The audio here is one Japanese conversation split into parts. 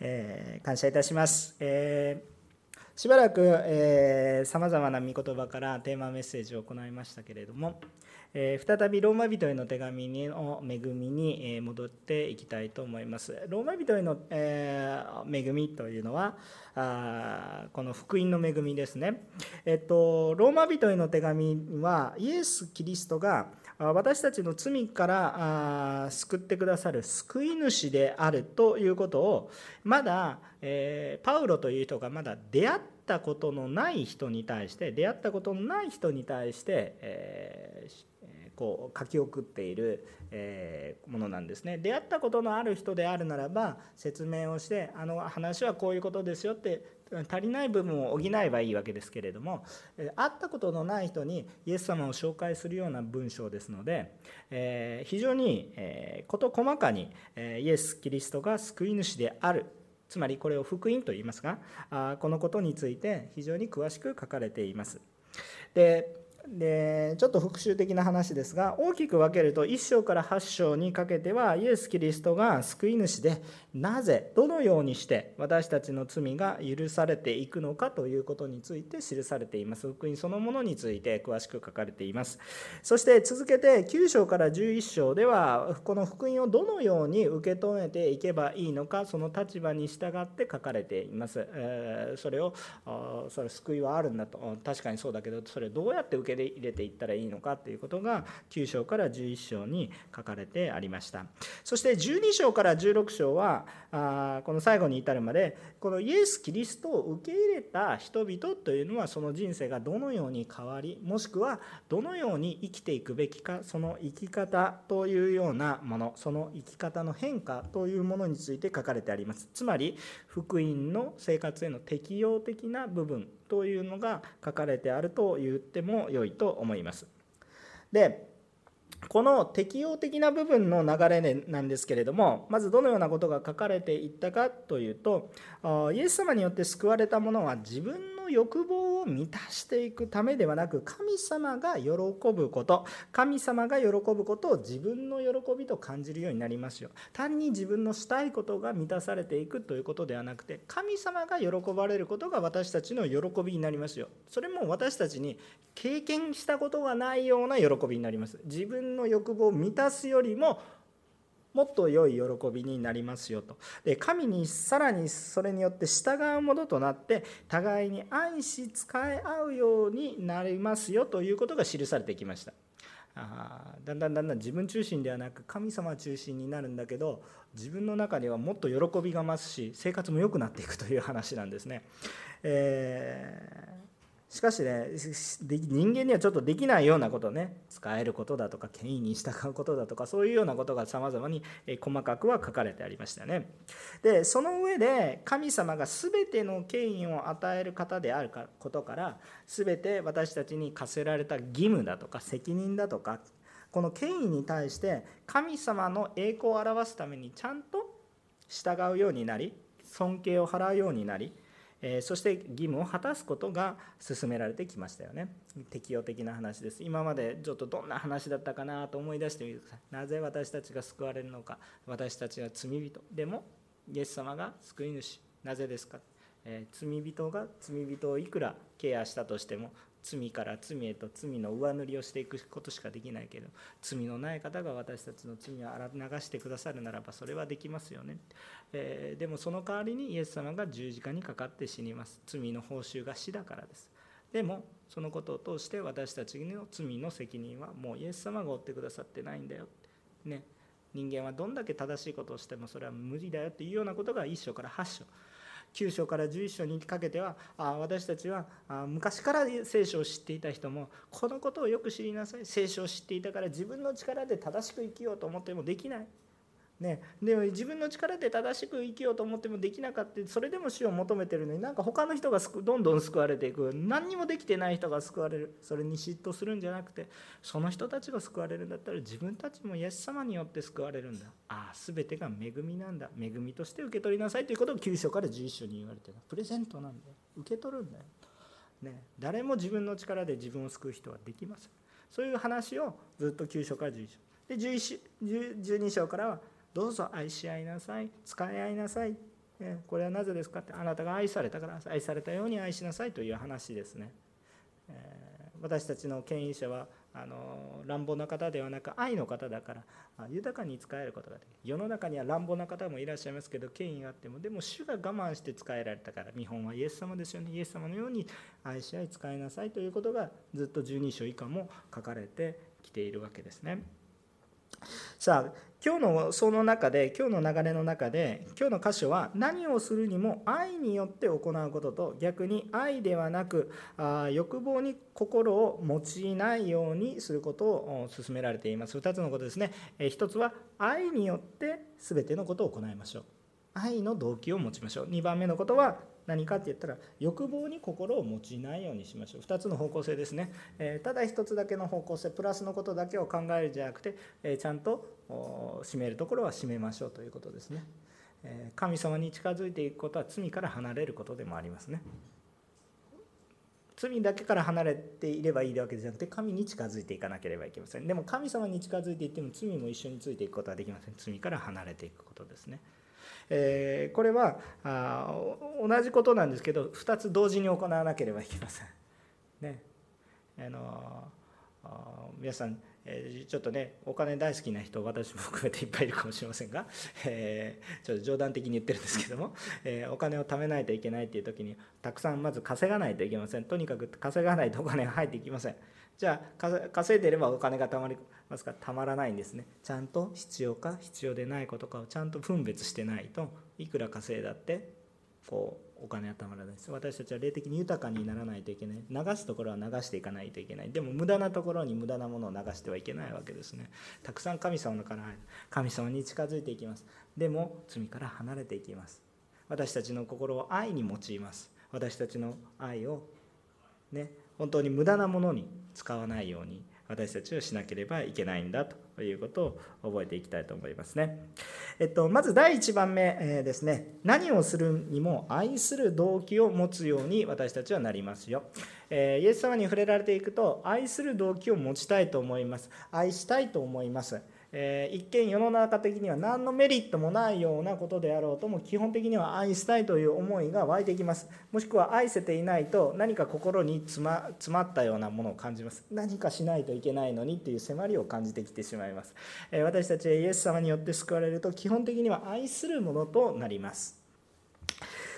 えー、感謝いたします。えーしばらくさまざまな御言葉からテーマメッセージを行いましたけれども、えー、再びローマ人への手紙の恵みに戻っていきたいと思います。ローマ人への、えー、恵みというのはあこの福音の恵みですね。えっと、ローマ人への手紙はイエス・キリストが私たちの罪から救ってくださる救い主であるということをまだ、え、パウロという人がまだ出会ったことのない人に対して出会ったことのない人に対して、えー、こう書き送っている、え、ものなんですね出会ったことのある人であるならば説明をしてあの話はこういうことですよって足りない部分を補えばいいわけですけれども会ったことのない人にイエス様を紹介するような文章ですので、え非常に事細かにえイエス・キリストが救い主であるつまりこれを福音と言いますがこのことについて非常に詳しく書かれています。ででちょっと復習的な話ですが大きく分けると1章から8章にかけてはイエス・キリストが救い主でなぜどのようにして私たちの罪が許されていくのかということについて記されています。福音そのものについて詳しく書かれています。そして続けて9章から11章ではこの福音をどのように受け止めていけばいいのかその立場に従って書かれています。それをそれ救いはあるんだと。確かにそうだけどそれをどうやって受け入れていったらいいのかということが9章から11章に書かれてありました。そして12章から16章はあこの最後に至るまでこのイエス・キリストを受け入れた人々というのはその人生がどのように変わりもしくはどのように生きていくべきかその生き方というようなものその生き方の変化というものについて書かれてあります。つまり福音の生活への適用的な部分というのが書かれてあると言っても良いと思います。でこの適用的な部分の流れなんですけれどもまずどのようなことが書かれていったかというとイエス様によって救われた者は自分のの欲望を満たしていくためではなく神様が喜ぶこと。神様が喜ぶことを自分の喜びと感じるようになりますよ。単に自分のしたいことが満たされていくということではなくて神様が喜ばれることが私たちの喜びになりますよ。それも私たちに経験したことがないような喜びになります。自分の欲望を満たすよりももっと良い喜びになりますよとで神にさらにそれによって従うものとなって互いに愛し使い合うようになりますよということが記されてきましたあだんだんだんだん自分中心ではなく神様中心になるんだけど自分の中にはもっと喜びが増すし生活も良くなっていくという話なんですね。えーしかしね人間にはちょっとできないようなことね使えることだとか権威に従うことだとかそういうようなことがさまざまに細かくは書かれてありましたね。でその上で神様が全ての権威を与える方であることから全て私たちに課せられた義務だとか責任だとかこの権威に対して神様の栄光を表すためにちゃんと従うようになり尊敬を払うようになりえそして義務を果たすことが進められてきましたよね。適用的な話です。今までちょっとどんな話だったかなと思い出してみてください。なぜ私たちが救われるのか。私たちは罪人。でもイエス様が救い主。なぜですか、えー、罪人が罪人をいくらケアしたとしても罪から罪へと罪の上塗りをしていくことしかできないけど罪のない方が私たちの罪を洗流してくださるならばそれはできますよね、えー、でもその代わりにイエス様が十字架にかかって死にます。罪の報酬が死だからです。でもそのことを通して私たちの罪の責任はもうイエス様が負ってくださってないんだよ。ね。人間はどんだけ正しいことをしてもそれは無理だよっていうようなことが1章から8章。9章から11章にかけては私たちは昔から聖書を知っていた人もこのことをよく知りなさい。聖書を知っていたから自分の力で正しく生きようと思ってもできない。ね、で自分の力で正しく生きようと思ってもできなかった。それでも死を求めてるのになんか他の人がどんどん救われていく。何にもできてない人が救われる。それに嫉妬するんじゃなくてその人たちが救われるんだったら自分たちもイエス様によって救われるんだ。ああ全てが恵みなんだ。恵みとして受け取りなさいということを9章から11章に言われてる。プレゼントなんだよ。受け取るんだよ、ね、誰も自分の力で自分を救う人はできません。そういう話をずっと9章から11章。で11 12章からはどうぞ愛し合いなさい。使い合いなさい。これはなぜですかって。あなたが愛されたから愛されたように愛しなさいという話ですね。私たちの権威者はあの乱暴な方ではなく愛の方だから豊かに使えることができる。世の中には乱暴な方もいらっしゃいますけど権威があってもでも主が我慢して使えられたから日本はイエス様ですよね。イエス様のように愛し合い使いなさいということがずっと12章以下も書かれてきているわけですね。さあ今日のその中で今日の流れの中で今日の箇所は何をするにも愛によって行うことと逆に愛ではなくあ欲望に心を用いないようにすることを勧められています。2つのことですね。1つは愛によって全てのことを行いましょう。愛の動機を持ちましょう。2番目のことは何かって言ったら欲望に心を持ちないようにしましょう。2つの方向性ですね、えただ1つだけの方向性プラスのことだけを考えるじゃなくて、えちゃんと締めるところは締めましょうということですね、え神様に近づいていくことは罪から離れることでもありますね。罪だけから離れていればいいわけじゃなくて神に近づいていかなければいけません。でも神様に近づいていっても罪も一緒についていくことはできません。罪から離れていくことですね。えー、これはあ同じことなんですけど2つ同時に行わなければいけません。ね。あの皆さん、え、ちょっとねお金大好きな人私も含めていっぱいいるかもしれませんが、えー、ちょっと冗談的に言ってるんですけども、えー、お金を貯めないといけないっていう時にたくさんまず稼がないといけません。とにかく稼がないとお金が入っていきません。じゃあ稼いでればお金が貯まりますからたまらないんですね。ちゃんと必要か必要でないことかをちゃんと分別してないといくら稼いだってこうお金はたまらないです。私たちは霊的に豊かにならないといけない。流すところは流していかないといけない。でも無駄なところに無駄なものを流してはいけないわけですね。たくさん神様のから神様に近づいていきます。でも罪から離れていきます。私たちの心を愛に用います。私たちの愛をね本当に無駄なものに使わないように私たちはしなければいけないんだということを覚えていきたいと思いますね。えっと、まず第1番目、えー、ですね何をするにも愛する動機を持つように私たちはなりますよ。えー、イエス様に触れられていくと愛する動機を持ちたいと思います。愛したいと思います。えー、一見世の中的には何のメリットもないようなことであろうとも基本的には愛したいという思いが湧いてきます。もしくは愛せていないと何か心に詰ま詰まったようなものを感じます。何かしないといけないのにっていう迫りを感じてきてしまいます、えー、私たちはイエス様によって救われると基本的には愛するものとなります。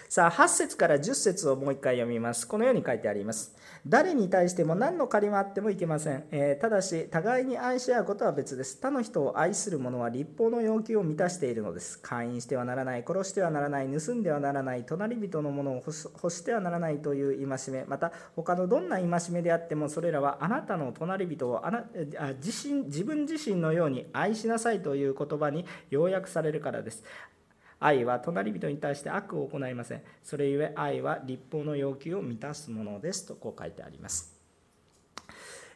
さあ8節から10節をもう一回読みます。このように書いてあります。誰に対しても何の借りもあってもいけません、えー、ただし互いに愛し合うことは別です。他の人を愛する者は立法の要求を満たしているのです。会員してはならない殺してはならない盗んではならない隣人のものを欲してはならないという戒め。また他のどんな戒めであってもそれらはあなたの隣人をあなあ自身自分自身のように愛しなさいという言葉に要約されるからです。愛は隣人に対して悪を行いません。それゆえ愛は立法の要求を満たすものです。とこう書いてあります。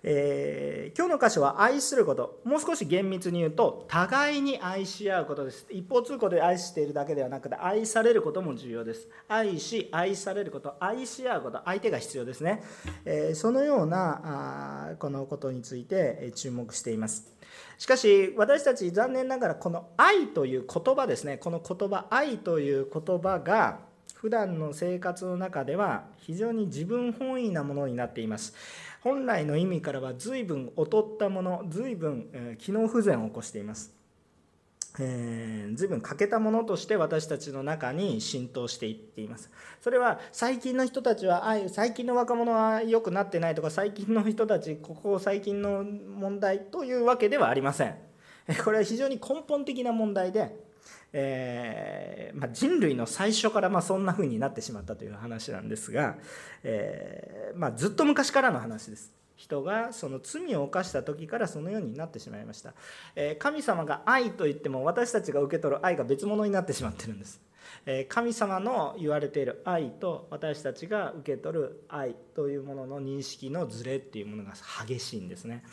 えー、今日の箇所は愛すること。もう少し厳密に言うと互いに愛し合うことです。一方通行で愛しているだけではなくて愛されることも重要です。愛し愛されること。愛し合うこと。相手が必要ですね、えー、そのようなあこのことについて注目しています。しかし私たち残念ながらこの愛という言葉ですね。この言葉愛という言葉が普段の生活の中では非常に自分本位なものになっています。本来の意味からは随分劣ったもの随分機能不全を起こしています。えー、随分欠けたものとして私たちの中に浸透していっています。それは最近の人たちはあ最近の若者は良くなってないとか最近の人たちここ最近の問題というわけではありません。これは非常に根本的な問題で、えー、まあ、人類の最初からまそんな風になってしまったという話なんですが、えー、まあ、ずっと昔からの話です。人がその罪を犯した時からそのようになってしまいました、え神様が愛と言っても私たちが受け取る愛が別物になってしまってるんです、え神様の言われている愛と私たちが受け取る愛というものの認識のズレっていうものが激しいんですね。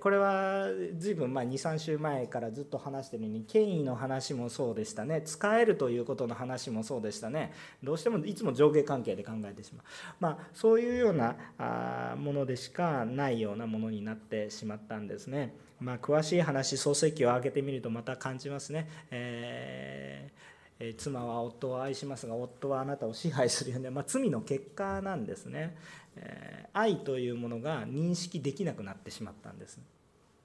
これは随分23週前からずっと話してるように権威の話もそうでしたね使えるということの話もそうでしたねどうしてもいつも上下関係で考えてしまう、まあ、そういうようなものでしかないようなものになってしまったんですね。まあ、詳しい話創世記を挙げてみるとまた感じますね。えーえ妻は夫を愛しますが夫はあなたを支配するような、まあ、罪の結果なんですね、え愛というものが認識できなくなってしまったんです。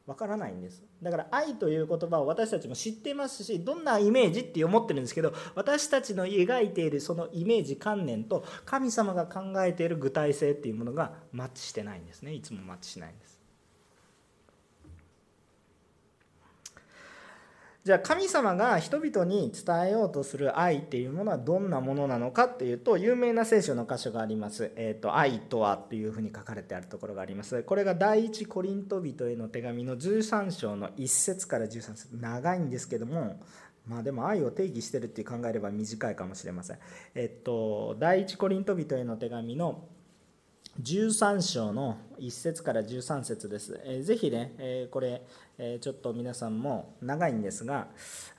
わからないんです。だから愛という言葉を私たちも知ってますしどんなイメージって思ってるんですけど私たちの描いているそのイメージ観念と神様が考えている具体性っていうものがマッチしてないんですね。いつもマッチしないんです。じゃあ神様が人々に伝えようとする愛っていうものはどんなものなのかっていうと有名な聖書の箇所があります。えーと、愛とはというふうに書かれてあるところがあります。これが第一コリント人への手紙の13章の1節から13節長いんですけどもまあでも愛を定義してるって考えれば短いかもしれません。えっと第一コリント人への手紙の13章の1節から13節です。えー、ぜひね、えー、これ、えちょっと皆さんも長いんですが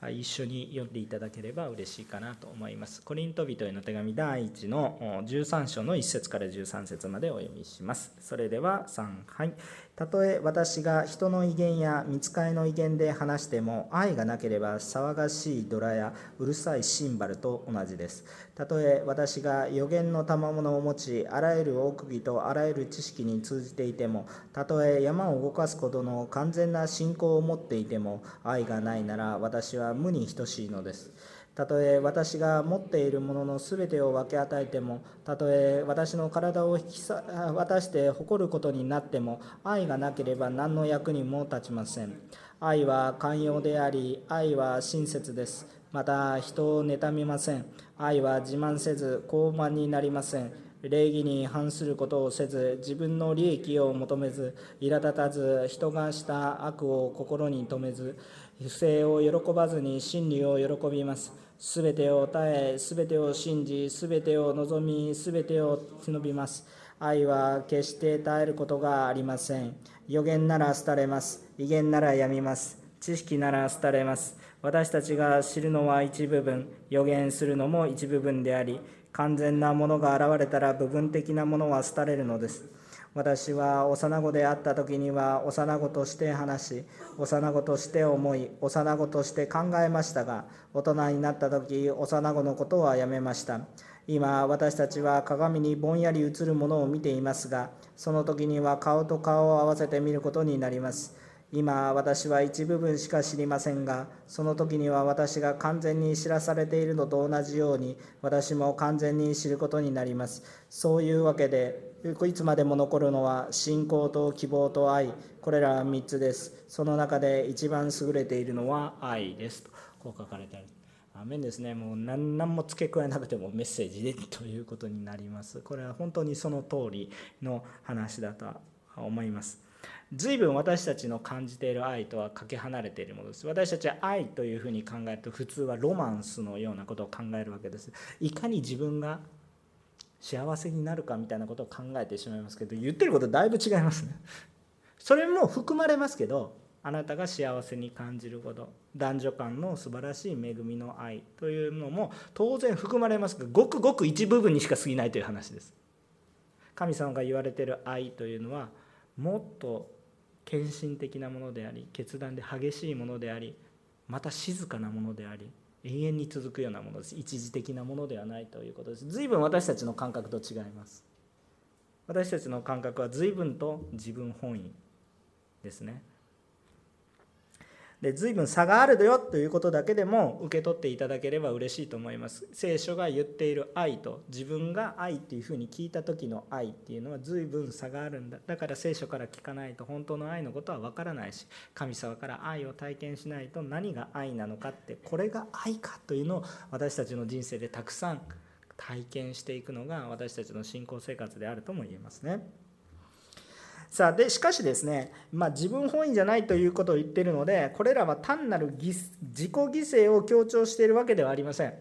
一緒に読んでいただければ嬉しいかなと思います。コリント人への手紙第1の13章の1節から13節までお読みします。それでは3はい。たとえ私が人の威厳や見つかりの威厳で話しても愛がなければ騒がしいドラやうるさいシンバルと同じです。たとえ私が予言の賜物を持ちあらゆる奥義とあらゆる知識に通じていてもたとえ山を動かすことの完全な信仰を持っていても愛がないなら私は無に等しいのです。たとえ私が持っているものの全てを分け与えてもたとえ私の体を引き渡して誇ることになっても愛がなければ何の役にも立ちません。愛は寛容であり愛は親切です。また人を妬みません。愛は自慢せず高慢になりません。礼儀に反することをせず自分の利益を求めず苛立たず人がした悪を心に留めず不正を喜ばずに真理を喜びます。すべてを耐えすべてを信じすべてを望みすべてを忍びます。愛は決して耐えることがありません。予言なら廃れます。威厳ならやみます。知識なら廃れます。私たちが知るのは一部分。予言するのも一部分であり完全なものが現れたら部分的なものは廃れるのです。私は幼子であった時には幼子として話し幼子として思い幼子として考えましたが大人になった時幼子のことはやめました。今私たちは鏡にぼんやり映るものを見ていますがその時には顔と顔を合わせて見ることになります。今私は一部分しか知りませんがその時には私が完全に知らされているのと同じように私も完全に知ることになります。そういうわけでいつまでも残るのは信仰と希望と愛。これらは3つです。その中で一番優れているのは愛ですと。こう書かれてある。アメンですね。もう何何も付け加えなくてもメッセージでということになります。これは本当にその通りの話だと思います。随分私たちの感じている愛とはかけ離れているものです。私たちは愛というふうに考えると普通はロマンスのようなことを考えるわけです。いかに自分が幸せになるかみたいなことを考えてしまいますけど言ってることだいぶ違いますね。それも含まれますけどあなたが幸せに感じること男女間の素晴らしい恵みの愛というのも当然含まれますがごくごく一部分にしか過ぎないという話です。神様が言われている愛というのはもっと献身的なものであり決断で激しいものでありまた静かなものであり永遠に続くようなものです。一時的なものではないということです。随分私たちの感覚と違います。私たちの感覚は随分と自分本位ですね。で随分差があるよということだけでも受け取っていただければ嬉しいと思います聖書が言っている愛と自分が愛っていうふうに聞いた時の愛っていうのは随分差があるんだだから聖書から聞かないと本当の愛のことは分からないし神様から愛を体験しないと何が愛なのかってこれが愛かというのを私たちの人生でたくさん体験していくのが私たちの信仰生活であるとも言えますね。さあでしかしですね、まあ、自分本位じゃないということを言っているのでこれらは単なる自己犠牲を強調しているわけではありません。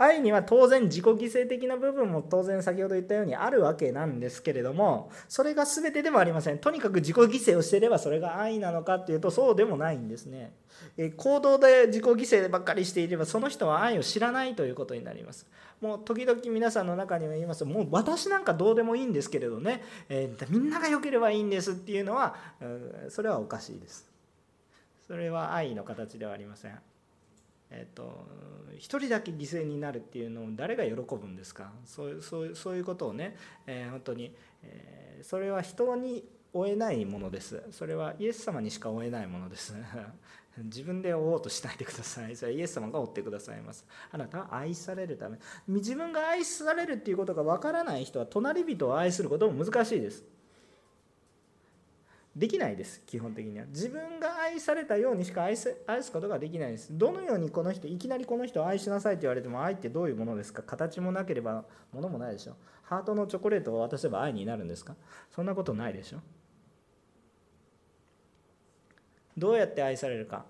愛には当然自己犠牲的な部分も当然先ほど言ったようにあるわけなんですけれどもそれが全てでもありません。とにかく自己犠牲をしていればそれが愛なのかっていうとそうでもないんですね。行動で自己犠牲ばっかりしていればその人は愛を知らないということになります。もう時々皆さんの中には言いますもう私なんかどうでもいいんですけれどね、えー、みんなが良ければいいんですっていうのはそれはおかしいです。それは愛の形ではありません。えっと一人だけ犠牲になるっていうのを誰が喜ぶんですか？そういうそうそういうことをね、えー、本当に、えー、それは人に負えないものです。それはイエス様にしか負えないものです。自分で追おうとしないでください。それはイエス様が追ってくださいます。あなたは愛されるため。自分が愛されるっていうことがわからない人は隣人を愛することも難しいです。できないです基本的には。自分が愛されたようにしか愛す愛すことができないです。どのようにこの人いきなりこの人を愛しなさいって言われても愛ってどういうものですか？形もなければものもないでしょ。ハートのチョコレートを渡せば愛になるんですか？そんなことないでしょ。どうやって愛されるか。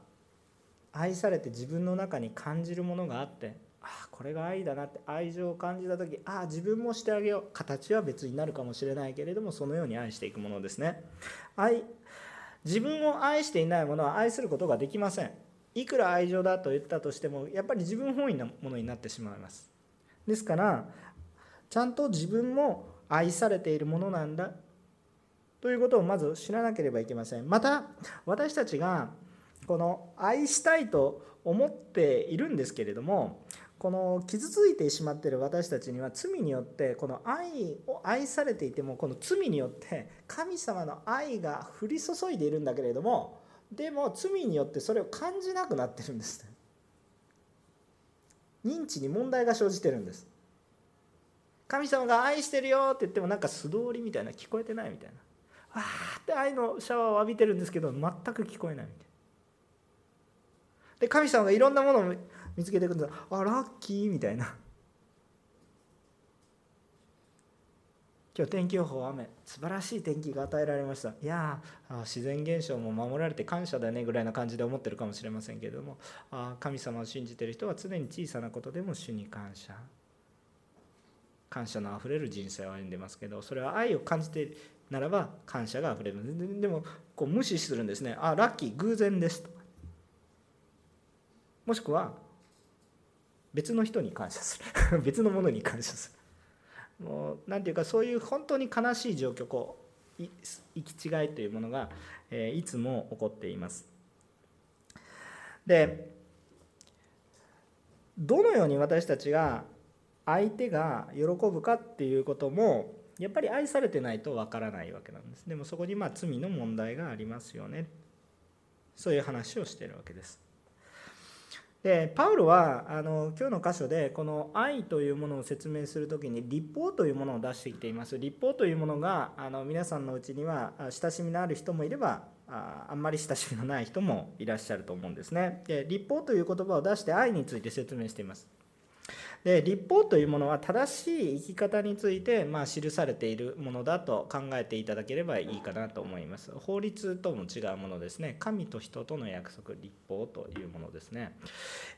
愛されて自分の中に感じるものがあってああこれが愛だなって愛情を感じた時ああ自分もしてあげよう形は別になるかもしれないけれどもそのように愛していくものですね。愛自分を愛していないものは愛することができません。いくら愛情だと言ったとしてもやっぱり自分本位なものになってしまいます。ですからちゃんと自分も愛されているものなんだ。ということをまず知らなければいけません。また私たちがこの愛したいと思っているんですけれどもこの傷ついてしまっている私たちには罪によってこの愛を愛されていてもこの罪によって神様の愛が降り注いでいるんだけれどもでも罪によってそれを感じなくなってるんです。認知に問題が生じてるんです。神様が愛してるよって言ってもなんか素通りみたいな聞こえてないみたいな。わーって愛のシャワーを浴びてるんですけど全く聞こえないみたいで神様がいろんなものを見つけていくんですあラッキーみたいな。今日天気予報雨素晴らしい天気が与えられました。いや自然現象も守られて感謝だねぐらいな感じで思ってるかもしれませんけれども。あ神様を信じてる人は常に小さなことでも主に感謝。感謝のあふれる人生を歩んでますけどそれは愛を感じてならば感謝があふれるでもこう無視するんですね。あラッキー偶然ですと。もしくは別の人に感謝する。別のものに感謝する。もう何ていうかそういう本当に悲しい状況こう行き違いというものが、えいつも起こっています。でどのように私たちが相手が喜ぶかっていうこともやっぱり愛されてないとわからないわけなんです。でもそこにまあ罪の問題がありますよね。そういう話をしてるわけです。でパウロはあの今日の箇所でこの愛というものを説明する時に立法というものを出してきています。立法というものがあの皆さんのうちには親しみのある人もいればあんまり親しみのない人もいらっしゃると思うんですね。で立法という言葉を出して愛について説明しています。で立法というものは正しい生き方について、まあ、記されているものだと考えていただければいいかなと思います。法律とも違うものですね。神と人との約束。立法というものですね、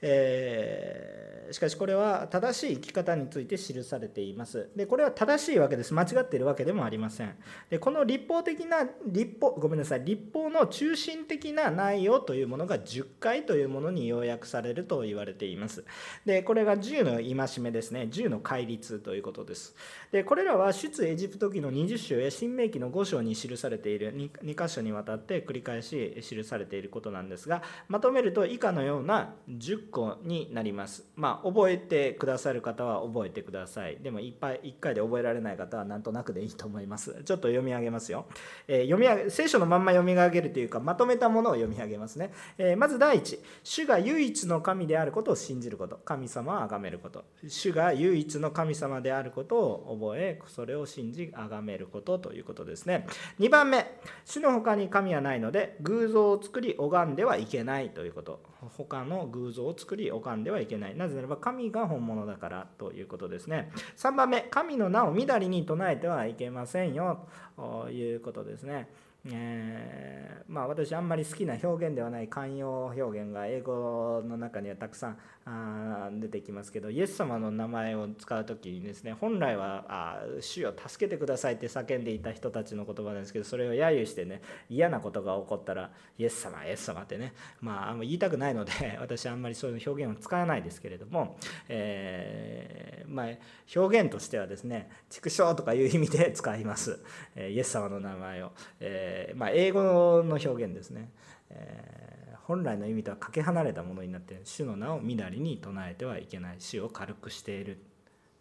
えー、しかしこれは正しい生き方について記されています。でこれは正しいわけです。間違っているわけでもありません。でこの立法的な立法ごめんなさい。立法の中心的な内容というものが10回というものに要約されると言われています。でこれが10の戒めですね。10の戒律ということです。でこれらは出エジプト記の20章や新明記の5章に記されている。2, 2箇所にわたって繰り返し記されていることなんですがまとめると以下のような10個になります。まあ覚えてくださる方は覚えてください。でもいっぱい1回で覚えられない方はなんとなくでいいと思います。ちょっと読み上げますよ、えー、読み上げ聖書のまんま読み上げるというかまとめたものを読み上げますね、えー、まず第一主が唯一の神であることを信じること。神様を崇めること。主が唯一の神様であることを覚えそれを信じ崇めることということですね。2番目。主の他に神はないので偶像を作り拝んではいけないということ。他の偶像を作り拝んではいけない。なぜならば神が本物だからということですね。3番目。神の名をみだりに唱えてはいけませんよ。ということですね。えー、まあ、私あんまり好きな表現ではない慣用表現が英語の中にはたくさんあ出てきますけどイエス様の名前を使う時にですね本来はあ「主よ助けてください」って叫んでいた人たちの言葉なんですけどそれを揶揄してね嫌なことが起こったら「イエス様イエス様」ってねまああんま言いたくないので 私はあんまりそういう表現を使わないですけれども、えー、まあ、表現としてはですね「畜生」とかいう意味で 使います、えイエス様の名前を、えー、まあ、英語の表現ですね、えー本来の意味とはかけ離れたものになって主の名をみだりに唱えてはいけない。主を軽くしている、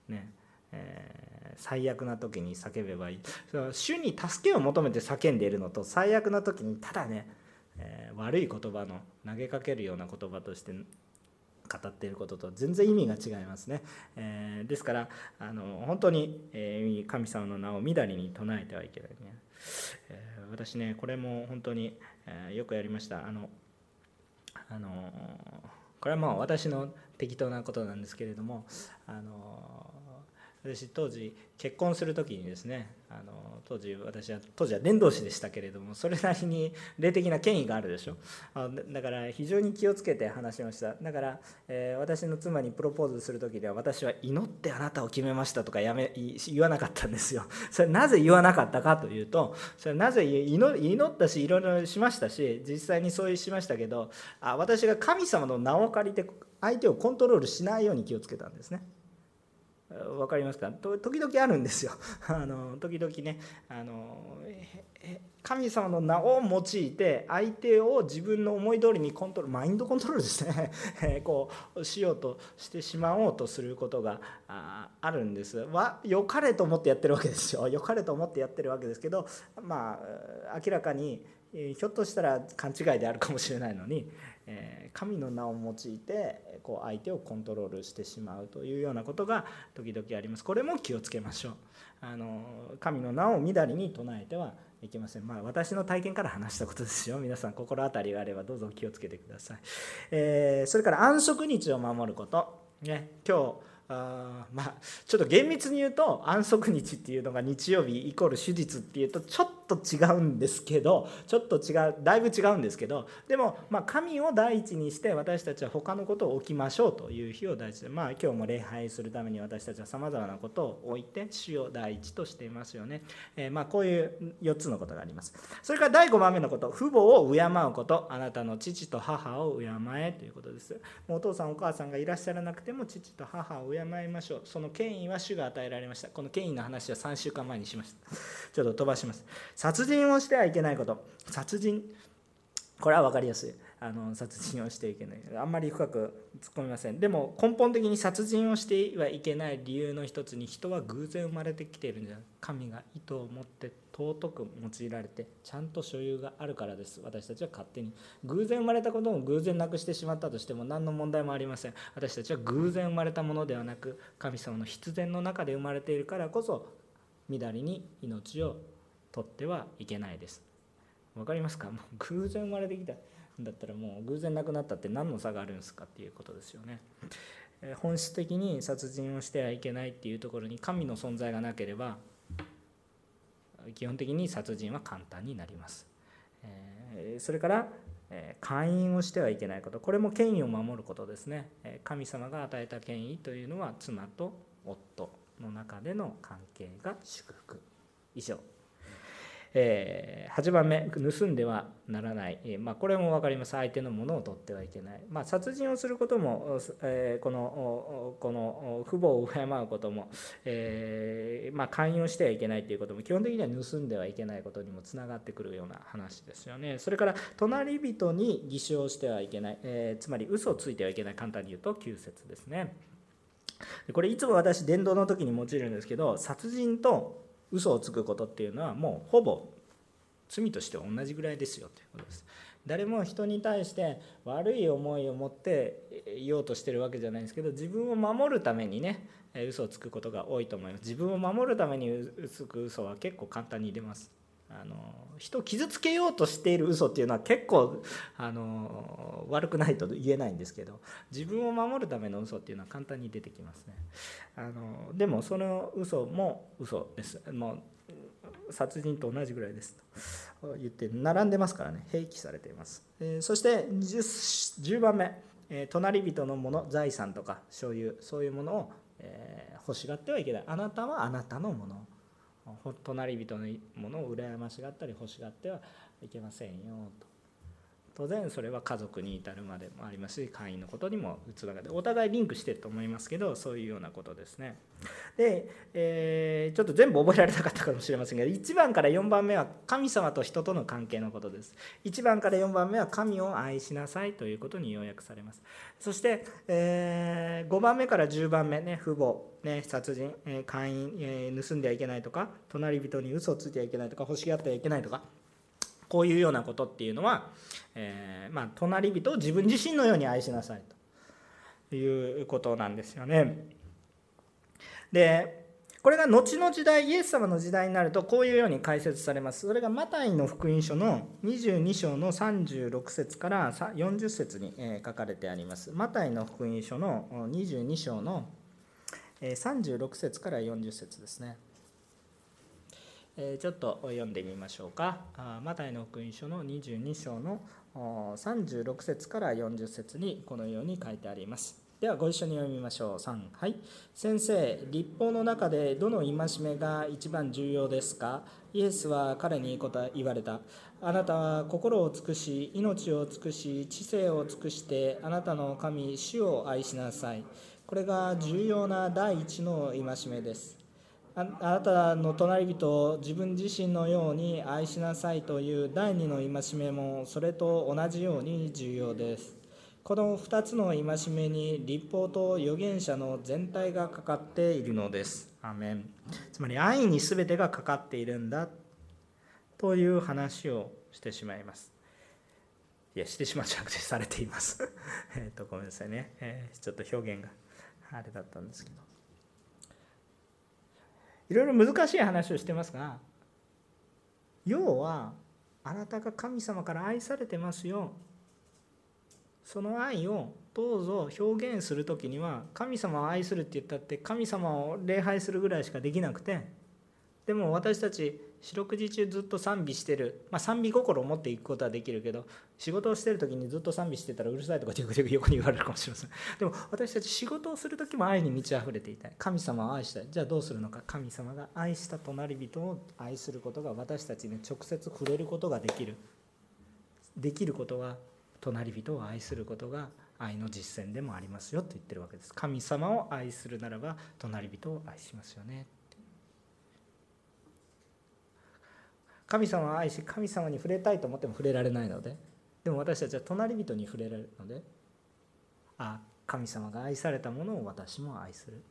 ね。えー、最悪な時に叫べばいい。主に助けを求めて叫んでいるのと最悪な時にただね、えー、悪い言葉の投げかけるような言葉として語っていることと全然意味が違いますね、えー、ですからあの本当に、え神様の名をみだりに唱えてはいけないね、え私ねこれも本当に、えよくやりました。あのあのこれはまあ私の適当なことなんですけれどもあの私当時結婚する時にですねあの当時私は当時は伝道師でしたけれどもそれなりに霊的な権威があるでしょ。あだから非常に気をつけて話しました。だから、えー、私の妻にプロポーズする時では私は祈ってあなたを決めましたとかやめ言わなかったんですよ。それなぜ言わなかったかというとそれなぜ祈ったしいろいろしましたし実際にそうしましたけどあ私が神様の名を借りて相手をコントロールしないように気をつけたんですね。分かりますか？時々あるんですよ。あの時々ねあの神様の名を用いて相手を自分の思い通りにコントロールマインドコントロールですね。こうしようとしてしまおうとすることがあるんです。は良かれと思ってやってるわけですよ。良かれと思ってやってるわけですけどまあ明らかにひょっとしたら勘違いであるかもしれないのにえ神の名を用いてこう相手をコントロールしてしまうというようなことが時々あります。これも気をつけましょう。あの神の名をみだりに唱えてはいけません。まあ私の体験から話したことですよ。皆さん心当たりがあればどうぞ気をつけてください、えー、それから安息日を守ること。ね今日あまあちょっと厳密に言うと安息日っていうのが日曜日イコール手術っていうとちょっと違うんですけどちょっと違うだいぶ違うんですけどでもまあ神を第一にして私たちは他のことを置きましょうという日を第一でまあ今日も礼拝するために私たちはさまざまなことを置いて主を第一としていますよね、えー、まあこういう4つのことがあります。それから第5番目のこと父母を敬うこと。あなたの父と母を敬えということです。もうお父さんお母さんがいらっしゃらなくても父と母を敬敬いましょう。その権威は主が与えられました。この権威の話は3週間前にしました。ちょっと飛ばします。殺人をしてはいけないこと。殺人。これは分かりやすい。あの殺人をしていけない。あんまり深く突っ込みません。でも根本的に殺人をしてはいけない理由の一つに人は偶然生まれてきているんじゃ神が意図を持って尊く用いられてちゃんと所有があるからです。私たちは勝手に偶然生まれたことを偶然なくしてしまったとしても何の問題もありません。私たちは偶然生まれたものではなく神様の必然の中で生まれているからこそ乱れに命を取ってはいけないです。わかりますか？もう偶然生まれてきた。だったらもう偶然なくなったって何の差があるんですかっていうことですよね。本質的に殺人をしてはいけないっていうところに神の存在がなければ基本的に殺人は簡単になります。それから会員をしてはいけないこと。これも権威を守ることですね。神様が与えた権威というのは妻と夫の中での関係が祝福。以上。え、8番目盗んではならない、え、まあ、これも分かります。相手のものを取ってはいけない、まあ、殺人をすることも、え、このこの父母を敬うことも、えまあ、勧誘してはいけないということも基本的には盗んではいけないことにもつながってくるような話ですよね。それから隣人に偽証してはいけない、えつまり嘘をついてはいけない。簡単に言うと9節ですね。これいつも私伝道の時に用いるんですけど殺人と嘘をつくことっていうのはもうほぼ罪として同じぐらいですよということです。誰も人に対して悪い思いを持っていようとしてるわけじゃないんですけど自分を守るためにね嘘をつくことが多いと思います。自分を守るためにつく嘘は結構簡単に出ます。あの人を傷つけようとしている嘘っていうのは結構あの悪くないと言えないんですけど自分を守るための嘘っていうのは簡単に出てきますね。あのでもその嘘も嘘です。もう殺人と同じぐらいですと。言って並んでますからね。併記されています、えー、そして 10, 10番目、えー、隣人のもの財産とか所有そういうものを、えー、欲しがってはいけない。あなたはあなたのもの。隣人のものを羨ましがったり欲しがってはいけませんよと。当然それは家族に至るまでもありますし会員のことにもつながってお互いリンクしてると思いますけどそういうようなことですね。で、えー、ちょっと全部覚えられなかったかもしれませんが1番から4番目は神様と人との関係のことです。1番から4番目は神を愛しなさいということに要約されます。そして、えー、5番目から10番目ね父母ね、殺人、え、会員、え、盗んではいけないとか隣人に嘘をついてはいけないとか欲しがってはいけないとかこういうようなことっていうのは、えー、まあ、隣人を自分自身のように愛しなさいということなんですよね。でこれが後の時代イエス様の時代になるとこういうように解説されます。それがマタイの福音書の22章の36節から40節に書かれてあります。マタイの福音書の22章の36節から40節ですね。ちょっと読んでみましょうか。マタイの福音書の22章の36節から40節にこのように書いてあります。ではご一緒に読みましょう。3、はい。先生、立法の中でどの戒めが一番重要ですか？イエスは彼に言われた。あなたは心を尽くし、命を尽くし、知性を尽くして、あなたの神、主を愛しなさい。これが重要な第一の戒めです。あなたの隣人を自分自身のように愛しなさいという第二の戒めもそれと同じように重要です。この2つの戒めに立法と預言者の全体がかかっているのです。アメン。つまり愛に全てがかかっているんだ。という話をしてしまいます。いやしてしまうじゃなくてされています。えっとごめんなさいね、えー、ちょっと表現があれだったんですけど。いろいろ難しい話をしてますが要はあなたが神様から愛されてますよ。その愛をどうぞ表現する時には神様を愛するって言ったって神様を礼拝するぐらいしかできなくてでも私たち四六時中ずっと賛美してる、まあ、賛美心を持っていくことはできるけど仕事をしてる時にずっと賛美してたらうるさいとか横に言われるかもしれません。でも私たち仕事をする時も愛に満ち溢れていたい。神様を愛したい。じゃあどうするのか。神様が愛した隣人を愛することが私たちに直接触れることができる。できることは隣人を愛することが愛の実践でもありますよと言ってるわけです。神様を愛するならば隣人を愛しますよね。神様を愛し神様に触れたいと思っても触れられないので。でも私たちは隣人に触れられるので。あ神様が愛されたものを私も愛する。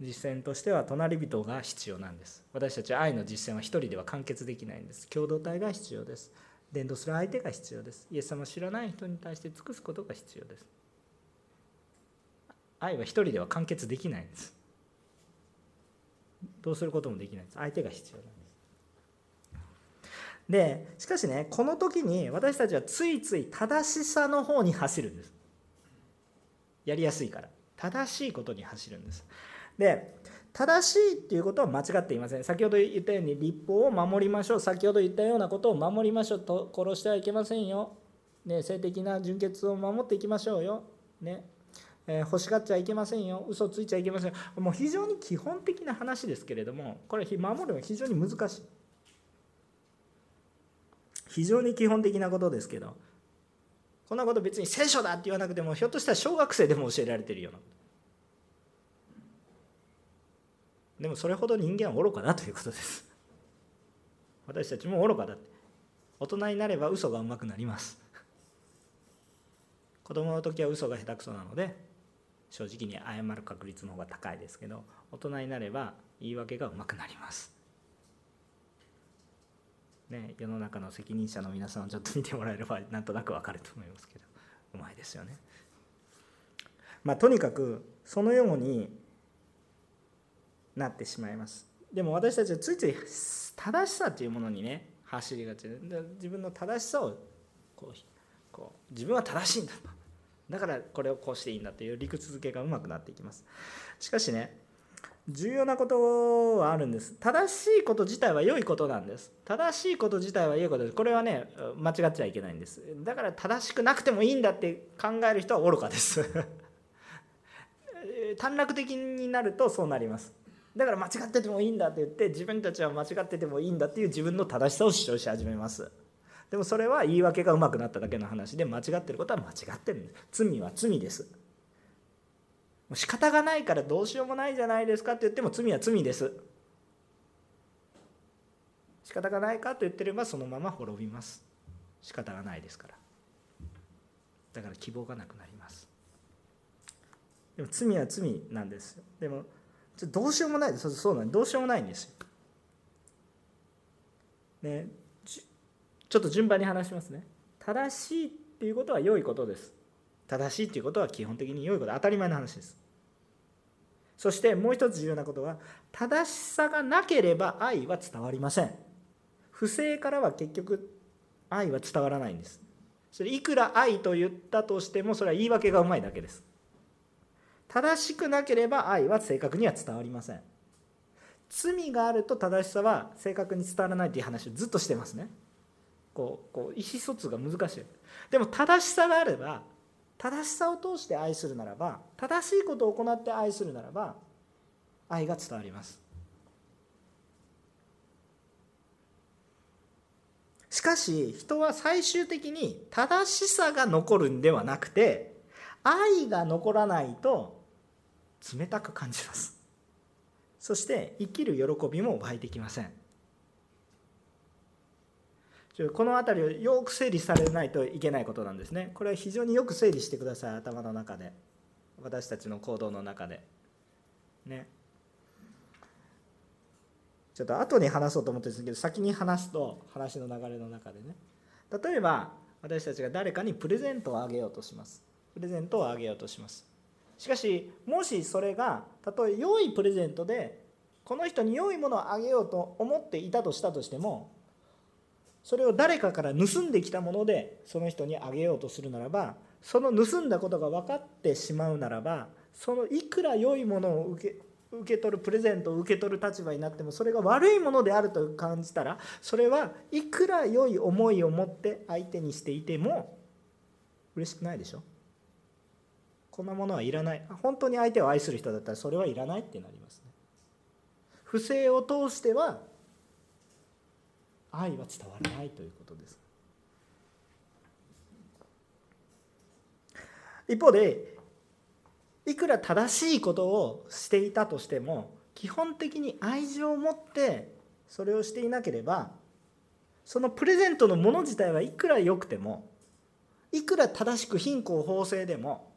実践としては隣人が必要なんです。私たちは愛の実践は一人では完結できないんです。共同体が必要です。伝道する相手が必要です。イエス様を知らない人に対して尽くすことが必要です。愛は一人では完結できないんです。どうすることもできないんです。相手が必要なんです。でしかしねこの時に私たちはついつい正しさの方に走るんです。やりやすいから。正しいことに走るんです。で正しいっていうことは間違っていません。先ほど言ったように立法を守りましょう。先ほど言ったようなことを守りましょう。と殺してはいけませんよ、ね、性的な純潔を守っていきましょうよ、ね。えー、欲しがっちゃいけませんよ。嘘ついちゃいけませんもう非常に基本的な話ですけれどもこれ守るのは非常に難しい。非常に基本的なことですけどこんなこと別に聖書だって言わなくてもひょっとしたら小学生でも教えられてるような。でもそれほど人間は愚かだということです。私たちも愚かだって。大人になれば嘘がうまくなります。子供の時は嘘が下手くそなので正直に謝る確率の方が高いですけど大人になれば言い訳がうまくなります。ね、世の中の責任者の皆さんをちょっと見てもらえればなんとなくわかると思いますけどうまいですよね。まあ、とにかくそのようになってしまいます。でも私たちはついつい正しさというものにね走りがちで自分の正しさをこうこう自分は正しいんだとだからこれをこうしていいんだという理屈付けがうまくなっていきます。しかしね重要なことはあるんです。正しいこと自体は良いことなんです。正しいこと自体は良いことです。これはね間違っちゃいけないんです。だから正しくなくてもいいんだって考える人は愚かです。短絡的になるとそうなります。だから間違っててもいいんだって言って自分たちは間違っててもいいんだっていう自分の正しさを主張し始めます。でもそれは言い訳がうまくなっただけの話で間違ってることは間違ってる。んです罪は罪です。仕方がないからどうしようもないじゃないですかって言っても罪は罪です。仕方がないかと言ってればそのまま滅びます。仕方がないですから。だから希望がなくなります。でも罪は罪なんです。でもどうしようもない。ですそうなんどうしようもないんですよ。ねちょっと順番に話しますね。正しいっていうことは良いことです。正しいっていうことは基本的に良いこと。当たり前の話です。そしてもう一つ重要なことは正しさがなければ愛は伝わりません。不正からは結局愛は伝わらないんです。それいくら愛と言ったとしてもそれは言い訳がうまいだけです。正しくなければ愛は正確には伝わりません。罪があると正しさは正確に伝わらないという話をずっとしてますね。こうこう意思疎通が難しい。でも正しさがあれば正しさを通して愛するならば正しいことを行って愛するならば愛が伝わります。しかし人は最終的に正しさが残るんではなくて愛が残らないと冷たく感じます。そして生きる喜びも湧いてきません。この辺りをよく整理されないといけないことなんですね。これは非常によく整理してください頭の中で。私たちの行動の中で。ね。ちょっと後に話そうと思ってるんですけど先に話すと話の流れの中でね。例えば私たちが誰かにプレゼントをあげようとします。プレゼントをあげようとします。しかしもしそれがたとえ良いプレゼントでこの人に良いものをあげようと思っていたとしたとしてもそれを誰かから盗んできたものでその人にあげようとするならばその盗んだことが分かってしまうならばそのいくら良いものを受け受け取るプレゼントを受け取る立場になってもそれが悪いものであると感じたらそれはいくら良い思いを持って相手にしていても嬉しくないでしょ？こんなものはいらない。本当に相手を愛する人だったらそれはいらないってなりますね。不正を通しては愛は伝わらないということです。一方でいくら正しいことをしていたとしても基本的に愛情を持ってそれをしていなければそのプレゼントのもの自体はいくら良くてもいくら正しく貧困法制でも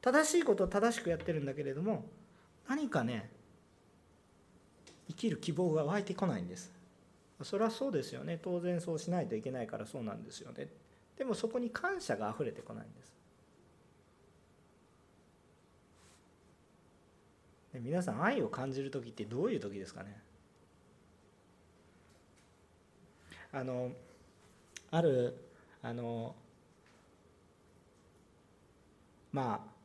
正しいことを正しくやってるんだけれども何かね生きる希望が湧いてこないんです。それはそうですよね。当然そうしないといけないからそうなんですよね。でもそこに感謝があふれてこないんです。で皆さん愛を感じる時ってどういう時ですかね。あのあるあのまあ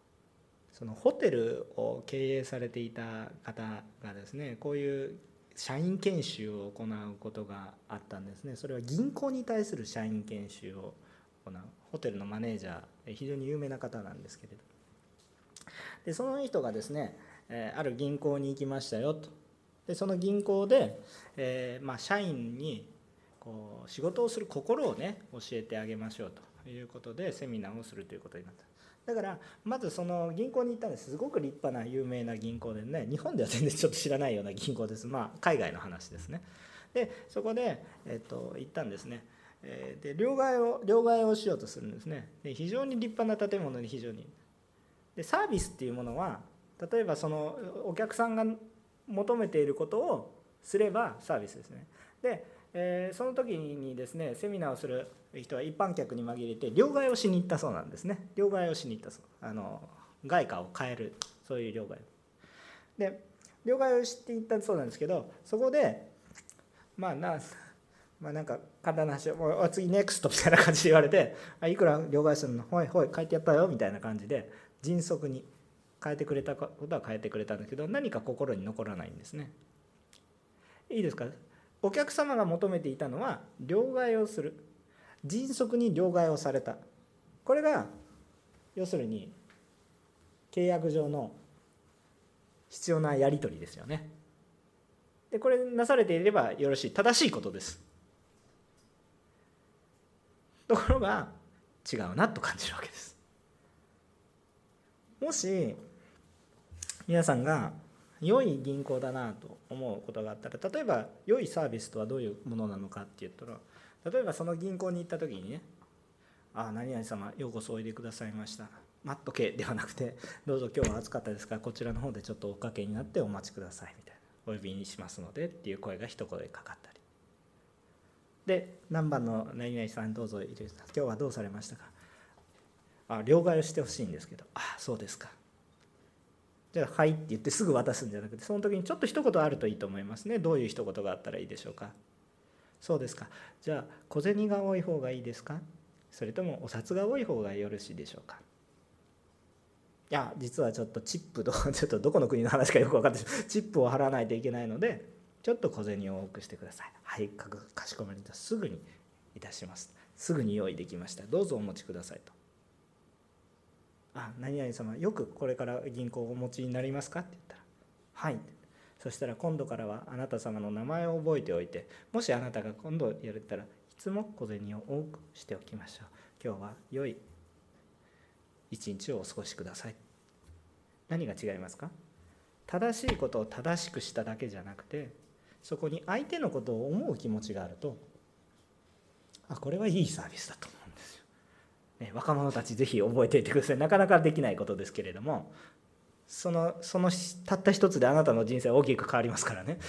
そのホテルを経営されていた方がですねこういう社員研修を行うことがあったんですね。それは銀行に対する社員研修を行う。ホテルのマネージャー非常に有名な方なんですけれど。でその人がですねある銀行に行きましたよと。でその銀行で、えー、まあ、社員にこう仕事をする心をね教えてあげましょうということでセミナーをするということになった。だからまずその銀行に行ったんです。すごく立派な有名な銀行でね日本では全然ちょっと知らないような銀行です。まあ海外の話ですね。でそこで、えっと、行ったんですね。で両替を両替をしようとするんですね。で非常に立派な建物に非常に。でサービスっていうものは例えばそのお客さんが求めていることをすればサービスですね。で、えー、その時にですねセミナーをする人は一般客に紛れて両替をしに行ったそうなんですね。両替をしに行ったそう。あの外貨を変えるそういう両替。で両替をしていったそうなんですけどそこでまあなまあなんか簡単な話もう次ネクストみたいな感じで言われて「いくら両替するの？ほいほい変えてやったよ」みたいな感じで迅速に変えてくれたことは変えてくれたんだけど何か心に残らないんですね。いいですか？お客様が求めていたのは両替をする。迅速に両替をされた。これが要するに契約上の必要なやり取りですよね。でこれなされていればよろしい正しいことです。ところが違うなと感じるわけです。もし皆さんが良い銀行だなと思うことがあったら例えば良いサービスとはどういうものなのかって言ったら例えばその銀行に行った時にね「ああ何々様ようこそおいでくださいました」待っとけではなくて「どうぞ今日は暑かったですか？らこちらの方でちょっとおかけになってお待ちください」みたいな「お呼びにしますので」っていう声が一声かかったり。で何番の何々さんどうぞいる今日はどうされましたかあ両替をしてほしいんですけど。あそうですか。じゃあ「はい」って言ってすぐ渡すんじゃなくてその時にちょっと一言あるといいと思いますね。どういう一言があったらいいでしょうか？そうですか。じゃあ小銭が多い方がいいですか？それともお札が多い方がよろしいでしょうか？いや実はちょっとチップと ちょっとどこの国の話かよく分かってチップを払わないといけないのでちょっと小銭を多くしてください。はいかかしこまりました。すぐにいたします。すぐに用意できました。どうぞお持ちくださいと。あ何々様よくこれから銀行をお持ちになりますか?」って言ったら「はい」そしたら今度からはあなた様の名前を覚えておいてもしあなたが今度やれたらいつも小銭を多くしておきましょう。今日は良い一日をお過ごしください。何が違いますか？正しいことを正しくしただけじゃなくてそこに相手のことを思う気持ちがあるとあこれはいいサービスだと思うんですよ。ね、若者たちぜひ覚えていてください。なかなかできないことですけれどもそのそのたった一つであなたの人生は大きく変わりますからね。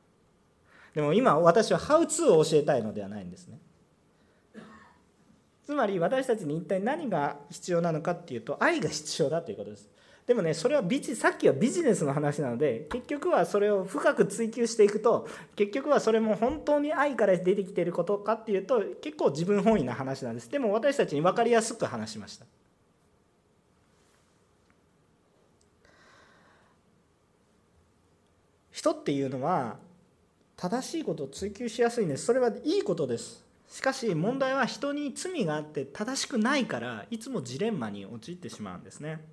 でも今私はハウツーを教えたいのではないんですね。つまり私たちに一体何が必要なのかっていうと愛が必要だということです。でもねそれはビジさっきはビジネスの話なので結局はそれを深く追求していくと結局はそれも本当に愛から出てきていることかっていうと結構自分本位な話なんです。でも私たちに分かりやすく話しました。人っていうのは正しいことを追求しやすいんです。それはいいことです。しかし問題は人に罪があって正しくないからいつもジレンマに陥ってしまうんですね。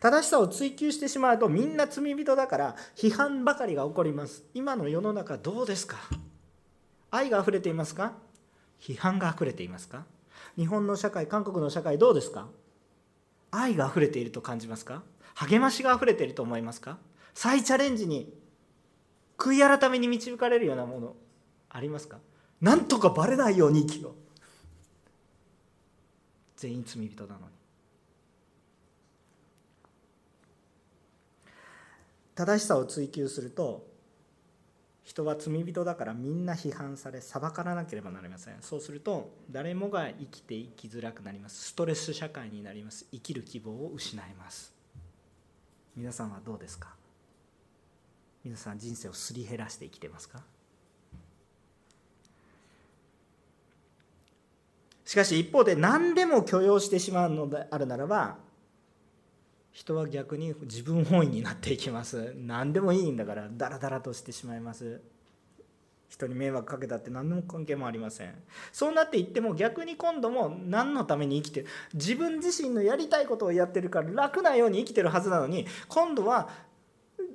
正しさを追求してしまうとみんな罪人だから批判ばかりが起こります。今の世の中どうですか？愛が溢れていますか？批判が溢れていますか？日本の社会韓国の社会どうですか？愛が溢れていると感じますか？励ましが溢れていると思いますか？再チャレンジに悔い改めに導かれるようなものありますか？なんとかバレないように生きよう。全員罪人なのに。正しさを追求すると人は罪人だからみんな批判され裁からなければなりません。そうすると誰もが生きていきづらくなります。ストレス社会になります。生きる希望を失います。皆さんはどうですか？皆さん人生をすり減らして生きてますか？しかし一方で何でも許容してしまうのであるならば人は逆に自分本位になっていきます。何でもいいんだからダラダラとしてしまいます。人に迷惑かけたって何の関係もありません。そうなっていっても逆に今度も何のために生きてる？自分自身のやりたいことをやってるから楽なように生きてるはずなのに今度は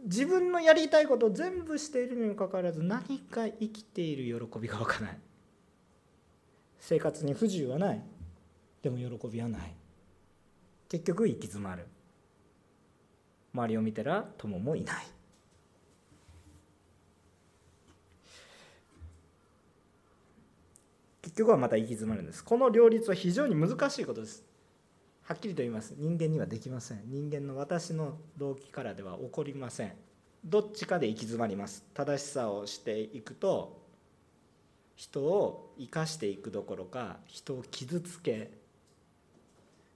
自分のやりたいことを全部しているにもかかわらず何か生きている喜びが湧かない。生活に不自由はない。でも喜びはない。結局行き詰まる。周りを見たら友もいない。結局はまた行き詰まるんです。この両立は非常に難しいことです。はっきりと言います。人間にはできません。人間の私の動機からでは起こりません。どっちかで行き詰まります。正しさをしていくと人を生かしていくどころか人を傷つけ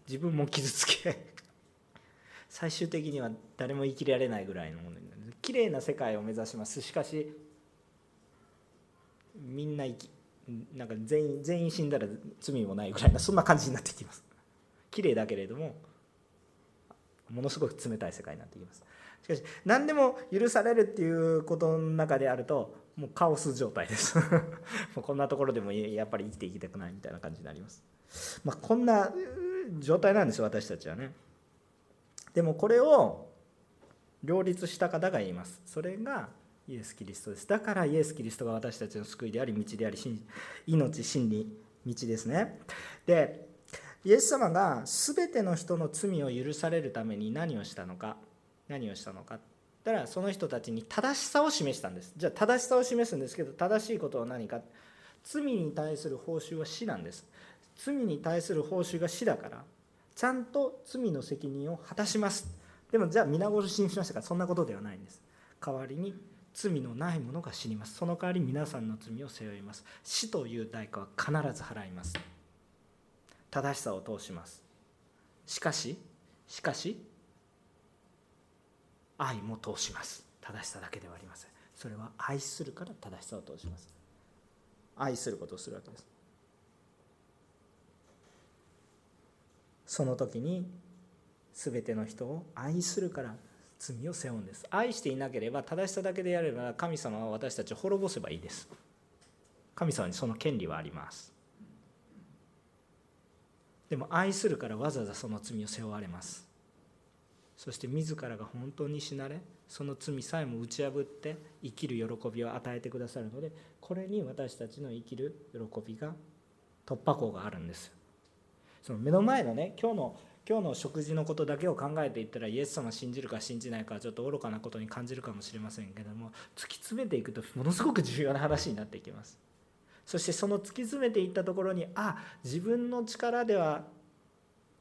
自分も傷つけ 最終的には誰も生きられないぐらいのものになる。綺麗な世界を目指します。しかしみんな生きなんか全員全員死んだら罪もないぐらいなそんな感じになってきます。綺麗だけれどもものすごく冷たい世界になってきます。しかし何でも許されるっていうことの中であるともうカオス状態です。もうこんなところでもやっぱり生きていきたくないみたいな感じになります。まあこんな状態なんですよ私たちはね。でもこれを両立した方が言います。それがイエス・キリストです。だからイエス・キリストが私たちの救いであり道であり命真理道ですね。でイエス様が全ての人の罪を許されるために何をしたのか何をしたのかだからその人たちに正しさを示したんです。じゃあ正しさを示すんですけど正しいことは何か。罪に対する報酬は死なんです。罪に対する報酬が死だからちゃんと罪の責任を果たします。でもじゃあ皆殺しにしましたか。らそんなことではないんです。代わりに罪のない者が死にます。その代わり皆さんの罪を背負います。死という代価は必ず払います。正しさを通します。しかししかし愛も通します。正しさだけではありません。それは愛するから正しさを通します。愛することをするわけです。その時に全ての人を愛するから罪を背負うんです。愛していなければ正しさだけでやれば神様は私たちを滅ぼせばいいです。神様にその権利はあります。でも愛するからわざわざその罪を背負われます。そして自らが本当に死なれその罪さえも打ち破って生きる喜びを与えてくださるのでこれに私たちの生きる喜びが突破口があるんです。その目の前のね今日の今日の食事のことだけを考えていったらイエス様信じるか信じないかちょっと愚かなことに感じるかもしれませんけども突き詰めていくとものすごく重要な話になっていきます。そしてその突き詰めていったところにあ自分の力では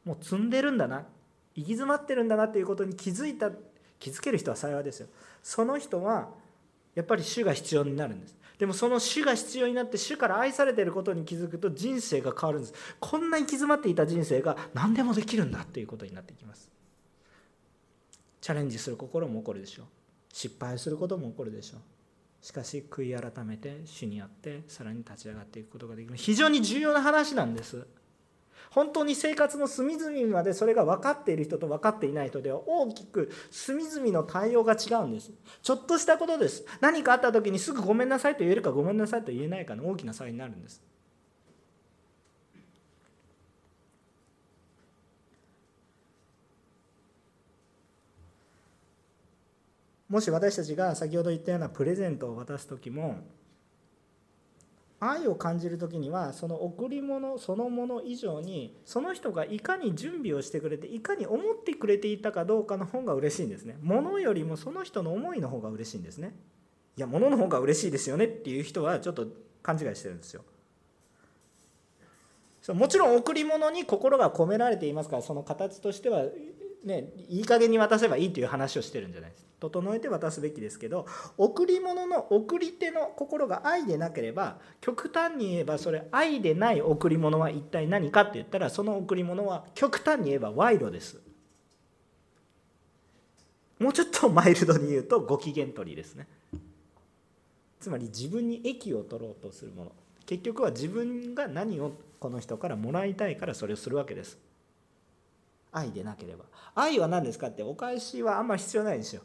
もう積んでるんだな。行き詰まってるんだなということに気づいた気づける人は幸いですよ。その人はやっぱり主が必要になるんです。でもその主が必要になって主から愛されてることに気づくと人生が変わるんです。こんな行き詰まっていた人生が何でもできるんだということになってきます。チャレンジする心も起こるでしょう。失敗することも起こるでしょう。しかし悔い改めて主にあってさらに立ち上がっていくことができる。非常に重要な話なんです。本当に生活の隅々までそれが分かっている人と分かっていない人では大きく隅々の対応が違うんです。ちょっとしたことです。何かあった時にすぐごめんなさいと言えるかごめんなさいと言えないかの大きな差になるんです。もし私たちが先ほど言ったようなプレゼントを渡す時も愛を感じる時にはその贈り物そのもの以上にその人がいかに準備をしてくれていかに思ってくれていたかどうかの方が嬉しいんですね。物よりもその人の思いの方が嬉しいんですね。いや物の方が嬉しいですよねっていう人はちょっと勘違いしてるんですよ。もちろん贈り物に心が込められていますからその形としてはねいい加減に渡せばいいという話をしてるんじゃないです。整えて渡すべきですけど贈り物の贈り手の心が愛でなければ極端に言えばそれ愛でない贈り物は一体何かって言ったらその贈り物は極端に言えば賄賂です。もうちょっとマイルドに言うとご機嫌取りですね。つまり自分に益を取ろうとするもの。結局は自分が何をこの人からもらいたいからそれをするわけです。愛でなければ。愛は何ですかってお返しはあんまり必要ないんですよ。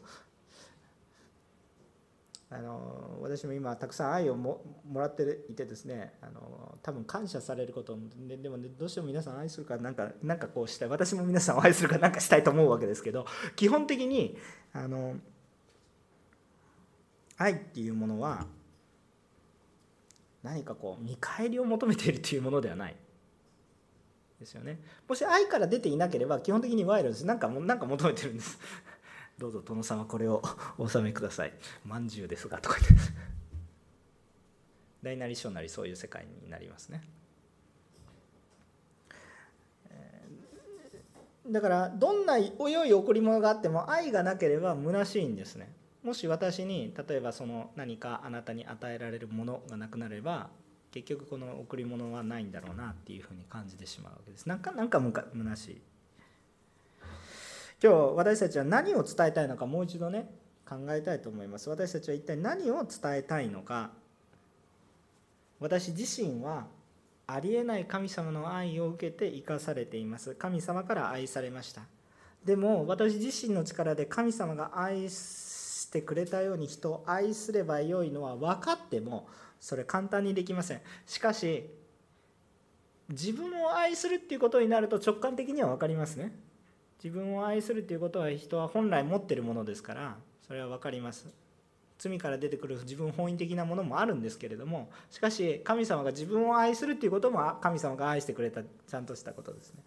あの私も今たくさん愛をももらっていてですねあの多分感謝されることででも、ね、どうしても皆さん愛するかなんかなんかこうしたい。私も皆さんを愛するかなんかしたいと思うわけですけど基本的にあの愛っていうものは何かこう見返りを求めているというものではない。ですよね。もし愛から出ていなければ基本的に賄賂です。なんかなんか求めてるんです。どうぞ殿様これを お納めください。まんじゅうですがとか言って。大なり小なりそういう世界になりますね。だからどんなお良い贈り物があっても愛がなければ虚しいんですね。もし私に例えばその何かあなたに与えられるものがなくなれば結局この贈り物はないんだろうなっていうふうに感じてしまうわけです。なんかなんかむか虚しい。今日私たちは何を伝えたいのかもう一度ね考えたいと思います。私たちは一体何を伝えたいのか。私自身はありえない神様の愛を受けて生かされています。神様から愛されました。でも私自身の力で神様が愛してくれたように人を愛すればよいのは分かってもそれ簡単にできません。しかし自分を愛するっていうことになると直感的には分かりますね。自分を愛するということは人は本来持ってるものですからそれは分かります。罪から出てくる自分本位的なものもあるんですけれどもしかし神様が自分を愛するということも神様が愛してくれたちゃんとしたことですね。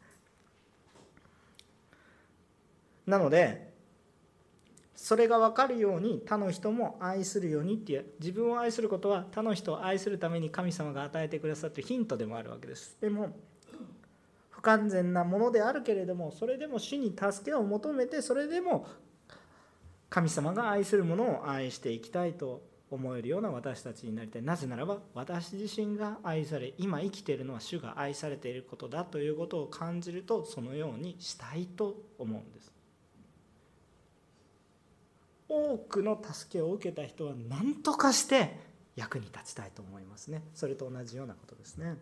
なのでそれが分かるように他の人も愛するようにっていう自分を愛することは他の人を愛するために神様が与えてくださってヒントでもあるわけです。でも不完全なものであるけれどもそれでも主に助けを求めてそれでも神様が愛するものを愛していきたいと思えるような私たちになりたい。なぜならば私自身が愛され今生きているのは主が愛されていることだということを感じるとそのようにしたいと思うんです。多くの助けを受けた人は何とかして役に立ちたいと思いますね。それと同じようなことですね。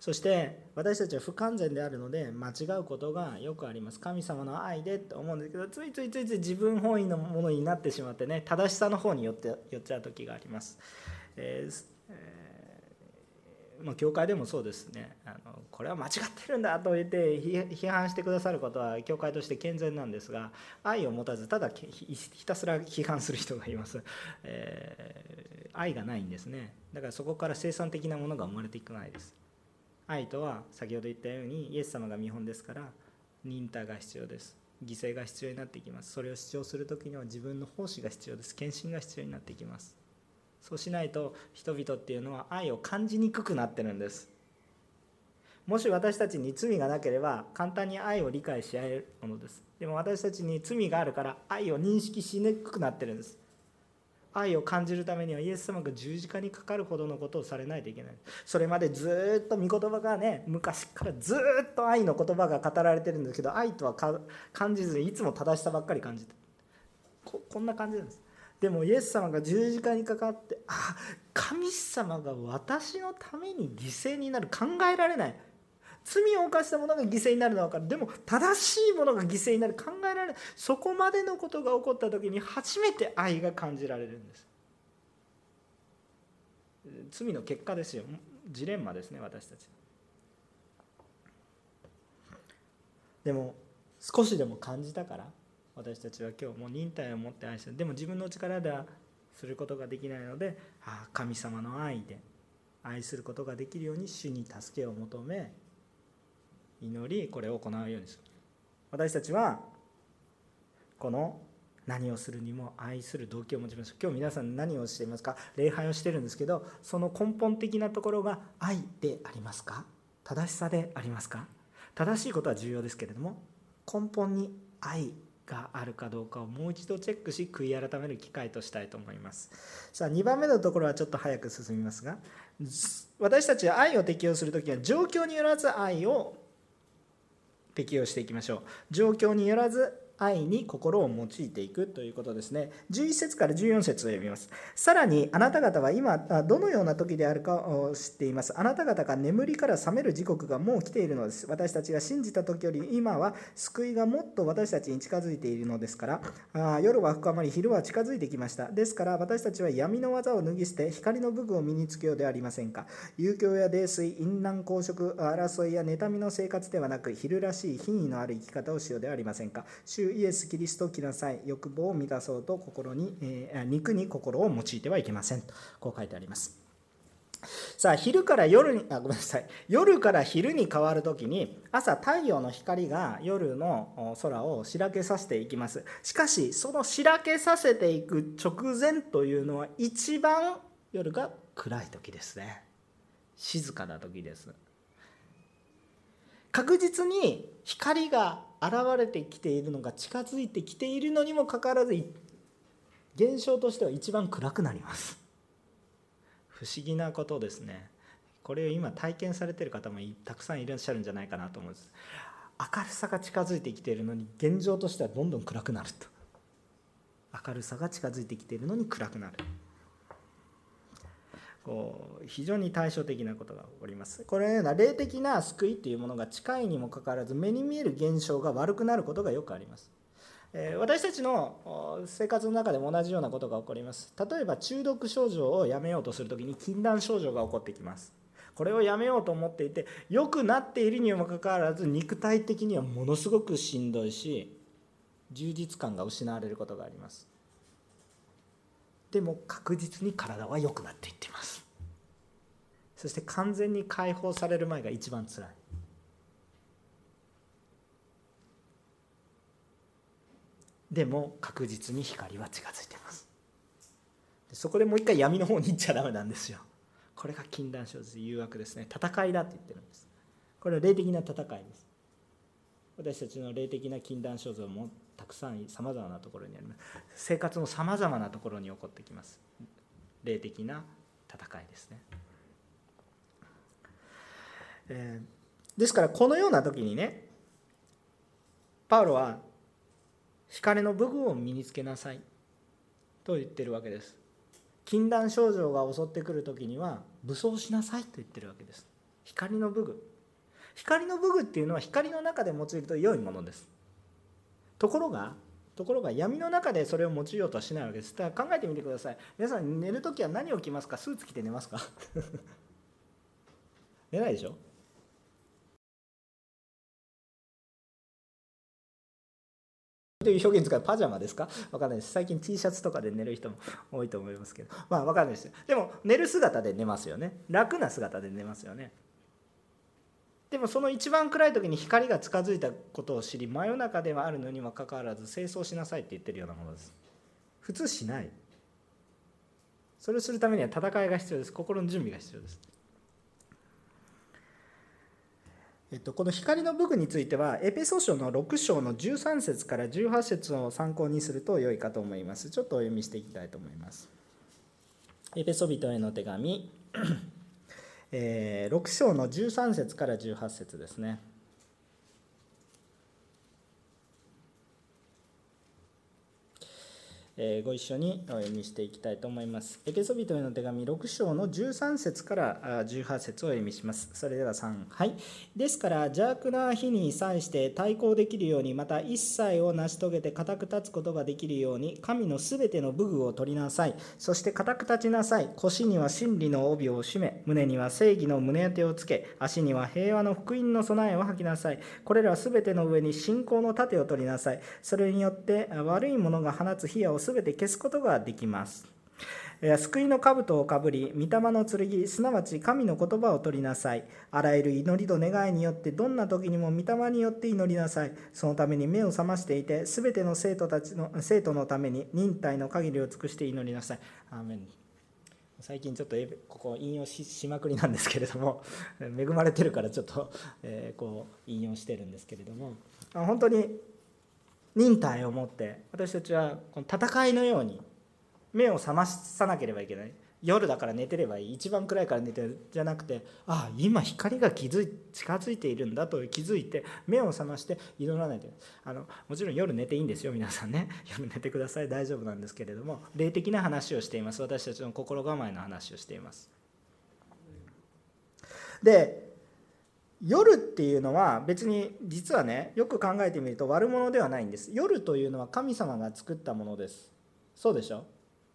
そして私たちは不完全であるので間違うことがよくあります。神様の愛でと思うんですけどついついついつい自分本位のものになってしまってね正しさの方に寄って寄っちゃう時があります、えーまあ、教会でもそうですね。あのこれは間違ってるんだと言って批判してくださることは教会として健全なんですが愛を持たずただひたすら批判する人がいます、えー、愛がないんですね。だからそこから生産的なものが生まれていくないです。愛とは先ほど言ったようにイエス様が見本ですから忍耐が必要です。犠牲が必要になってきます。それを主張する時には自分の奉仕が必要です。献身が必要になってきます。そうしないと人々っていうのは愛を感じにくくなってるんです。もし私たちに罪がなければ簡単に愛を理解し合えるものです。でも私たちに罪があるから愛を認識しにくくなってるんです。愛を感じるためにはイエス様が十字架にかかるほどのことをされないといけない。それまでずっと御言葉がね昔からずっと愛の言葉が語られてるんですけど愛とは感じずにいつも正しさばっかり感じてここんな感じなんです。でもイエス様が十字架にかかってあ神様が私のために犠牲になる。考えられない。罪を犯したものが犠牲になるのは分かる。でも正しいものが犠牲になる。考えられない。そこまでのことが起こった時に初めて愛が感じられるんです。罪の結果ですよ。ジレンマですね私たち。でも少しでも感じたから私たちは今日も忍耐を持って愛してる。でも自分の力ではすることができないのでああ神様の愛で愛することができるように主に助けを求め祈りこれを行うようにする。私たちはこの何をするにも愛する動機を持ちます今日皆さん何をしていますか？礼拝をしてるんですけどその根本的なところが愛でありますか？正しさでありますか？正しいことは重要ですけれども根本に愛があるかどうかをもう一度チェックし悔い改める機会としたいと思います。さあ2番目のところはちょっと早く進みますが私たちは愛を適用する時は状況によらず愛を適用していきましょう。状況によらず愛に心を用いていくということですね。11節から14節を読みます。さらにあなた方は今どのような時であるかを知っています。あなた方が眠りから覚める時刻がもう来ているのです。私たちが信じた時より今は救いがもっと私たちに近づいているのですからあ夜は深まり昼は近づいてきました。ですから私たちは闇の技を脱ぎ捨て光の武具を身につけようではありませんか。遊興や泥酔淫乱公職争いや妬みの生活ではなく昼らしい品位のある生き方をしようではありませんか。イエス・キリストを着なさい。欲望を満たそうと心に、えー、肉に心を用いてはいけませんとこう書いてあります。さあ昼から夜にあごめんなさい。夜から昼に変わる時に朝太陽の光が夜の空をしらけさせていきます。しかしそのしらけさせていく直前というのは一番夜が暗い時ですね。静かな時です。確実に光が現れてきているのが近づいてきているのにもかかわらず現象としては一番暗くなります。不思議なことですね。これを今体験されてる方もたくさんいらっしゃるんじゃないかなと思うんです。明るさが近づいてきているのに現状としてはどんどん暗くなると。明るさが近づいてきているのに暗くなる。こう非常に対照的なことが起こります。このような霊的な救いというものが近いにもかかわらず目に見える現象が悪くなることがよくあります。私たちの生活の中でも同じようなことが起こります。例えば中毒症状をやめようとするときに禁断症状が起こってきます。これをやめようと思っていて良くなっているにもかかわらず肉体的にはものすごくしんどいし充実感が失われることがあります。でも確実に体は良くなっていっています。そして完全に解放される前が一番つらい。でも確実に光は近づいてます。そこでもう一回闇の方に行っちゃダメなんですよ。これが禁断症状誘惑ですね。戦いだって言ってるんです。これは霊的な戦いです。私たちの霊的な禁断症状もたくさんさまざまなところにあります。生活のさまざまなところに起こってきます。霊的な戦いですね、えー、ですからこのような時にねパウロは光の武具を身につけなさい。と言ってるわけです。禁断症状が襲ってくる時には武装しなさい。と言ってるわけです。光の武具光の武具っていうのは光の中で用いると良いものです。ところがところが闇の中でそれを用いようとはしないわけですだから考えてみてください皆さん寝る時は何を着ますか？スーツ着て寝ますか？寝ないでしょ？という表現使うパジャマですか？分かんないです。最近 T シャツとかで寝る人も多いと思いますけど。まあ分かんないです。でも寝る姿で寝ますよね。楽な姿で寝ますよね。でもその一番暗い時に光が近づいたことを知り真夜中ではあるのにもかかわらず清掃しなさいって言ってるようなものです。普通しない。それをするためには戦いが必要です。心の準備が必要です。えっと、この光の武具については、エペソ書の6章の13節から18節を参考にすると良いかと思います。ちょっとお読みしていきたいと思います。エペソ人への手紙、えー、6章の13節から18節ですね。えご一緒にお読みしていきたいと思います。エペソビトへの手紙6章の13節から18節をお読みします。それでは3。はい。ですから邪悪な日に際して対抗できるように、また一切を成し遂げて固く立つことができるように、神のすべての武具を取りなさい。そして固く立ちなさい。腰には真理の帯を締め、胸には正義の胸当てをつけ、足には平和の福音の備えを吐きなさい。これらすべての上に信仰の盾を取りなさい。それによって悪いものが放つ火矢をすべて消すことができます。救いの兜をかぶり、御霊の剣、すなわち神の言葉を取りなさい。あらゆる祈りと願いによって、どんな時にも御霊によって祈りなさい。そのために目を覚ましていて、すべての生徒たちの生徒のために忍耐の限りを尽くして祈りなさい。アーメン最近ちょっとここ引用しまくりなんですけれども 恵まれてるからちょっと、えこう引用してるんですけれども本当に忍耐を持って私たちはこの戦いのように目を覚まさなければいけない。夜だから寝てればいい。一番暗いから寝てるじゃなくてああ今光が気づい近づいているんだと気づいて目を覚まして祈らないとあのもちろん夜寝ていいんですよ皆さんね。夜寝てください。大丈夫なんですけれども霊的な話をしています。私たちの心構えの話をしています。で夜っていうのは別に実はねよく考えてみると悪者ではないんです。夜というのは神様が作ったものです。そうでしょ？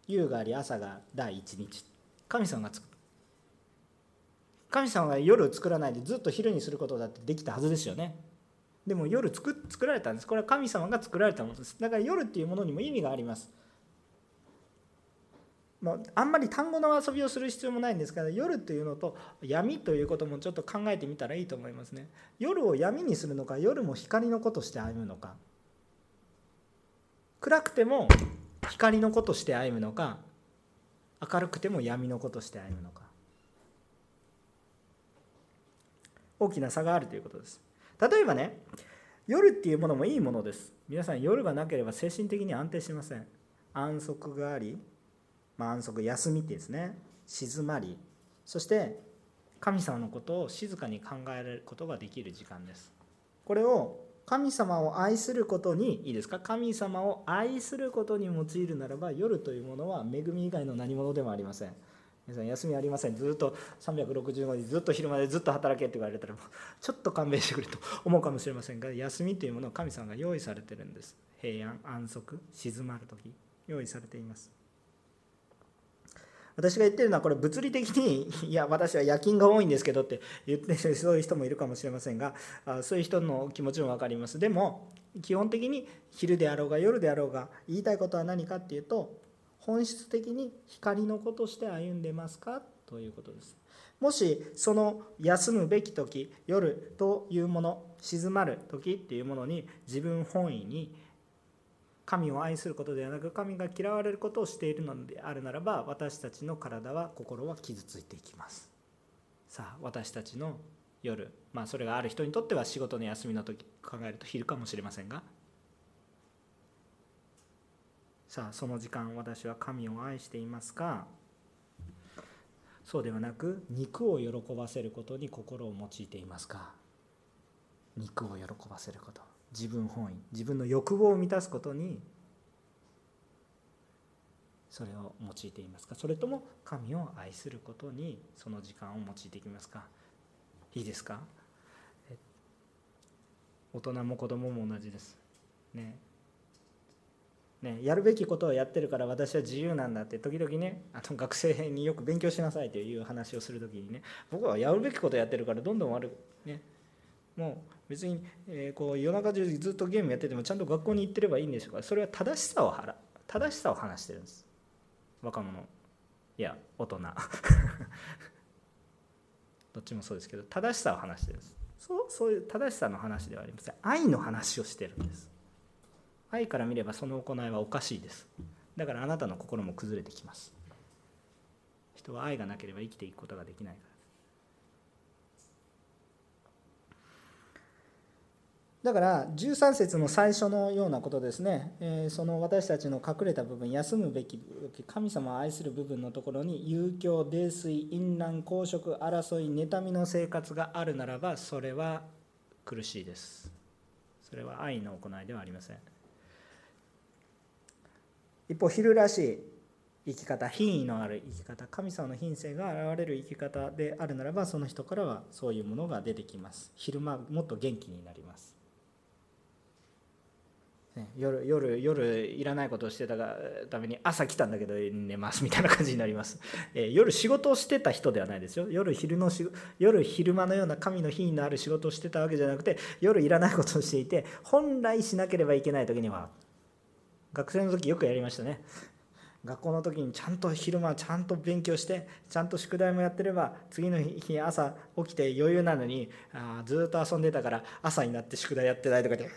夕があり朝が第一日。神様が作る神様が夜を作らないでずっと昼にすることだってできたはずですよね。でも夜作作られたんです。これは神様が作られたものです。だから夜っていうものにも意味があります。まあ、あんまり単語の遊びをする必要もないんですけど夜というのと闇ということもちょっと考えてみたらいいと思いますね。夜を闇にするのか夜も光の子として歩むのか。暗くても光の子として歩むのか。明るくても闇の子として歩むのか。大きな差があるということです。例えばね夜っていうものもいいものです。皆さん夜がなければ精神的に安定しません。安息がありまあ、安息休みってですね。静まり。そして神様のことを静かに考えられることができる時間です。これを神様を愛することにいいですか？神様を愛することに用いるならば夜というものは恵み以外の何者でもありません。皆さん休みありません。ずっと365日ずっと昼までずっと働けって言われたらちょっと勘弁してくれと思うかもしれませんが休みというものを神様が用意されてるんです。平安安息静まる時用意されています。私が言ってるのはこれ物理的に いや私は夜勤が多いんですけどって言ってそういう人もいるかもしれませんがそういう人の気持ちも分かります。でも基本的に昼であろうが夜であろうが言いたいことは何かっていうと本質的に光の子として歩んでますかということです。もしその休むべき時夜というもの静まる時っていうものに自分本位に神を愛することではなく神が嫌われることをしているのであるならば私たちの体は心は傷ついていきます。さあ私たちの夜まあそれがある人にとっては仕事の休みの時考えると昼かもしれませんが。さあその時間私は神を愛していますか。そうではなく肉を喜ばせることに心を用いていますか。肉を喜ばせること。自分本位自分の欲望を満たすことにそれを用いていますか？それとも神を愛することにその時間を用いていきますか？いいですか？大人も子供も同じです。ね。ね、やるべきことをやってるから私は自由なんだって時々ねあの学生によく勉強しなさいという話をする時にね僕はやるべきことをやってるからどんどん悪くね。もう別に、えー、こう夜中中ずっとゲームやっててもちゃんと学校に行ってればいいんでしょうから。それは正しさを正しさを話してるんです。若者。いや大人 どっちもそうですけど正しさを話してるんです。そうそういう正しさの話ではありません。愛の話をしてるんです。愛から見ればその行いはおかしいです。だからあなたの心も崩れてきます。人は愛がなければ生きていくことができないから。だから13節の最初のようなことですね、えー、その私たちの隠れた部分休むべき神様を愛する部分のところに遊興泥酔淫乱公職争い妬みの生活があるならばそれは苦しいです。それは愛の行いではありません。一方昼らしい生き方品位のある生き方神様の品性が現れる生き方であるならばその人からはそういうものが出てきます。昼間もっと元気になります。夜夜夜いらないことをしてたために朝来たんだけど寝ますみたいな感じになります、えー、夜仕事をしてた人ではないですよ。夜昼の夜昼間のような神の品位のある仕事をしてたわけじゃなくて夜いらないことをしていて本来しなければいけない時には学生の時よくやりましたね。学校の時にちゃんと昼間ちゃんと勉強してちゃんと宿題もやってれば次の日朝起きて余裕なのにあずっと遊んでたから朝になって宿題やってないとかでと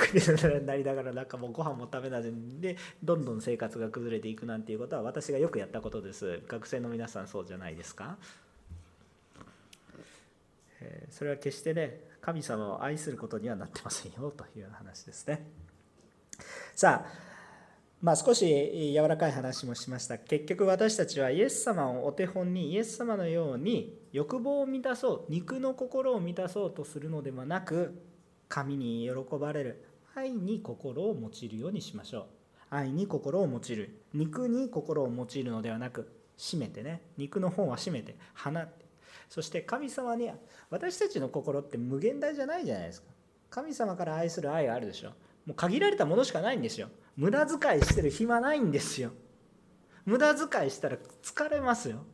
かってなりながらなんかもうご飯も食べないでどんどん生活が崩れていくなんていうことは私がよくやったことです。学生の皆さんそうじゃないですか？それは決してね神様を愛することにはなってませんよという話ですね。さあまあ、少し柔らかい話もしました。結局私たちはイエス様をお手本にイエス様のように欲望を満たそう肉の心を満たそうとするのではなく神に喜ばれる愛に心を用いるようにしましょう。愛に心を用いる。肉に心を用いるのではなく締めてね。肉の本は締めて放って。そして神様に私たちの心って無限大じゃないじゃないですか。神様から愛する愛があるでしょ。もう限られたものしかないんですよ。無駄遣いしてる暇ないんですよ。無駄遣いしたら疲れますよ。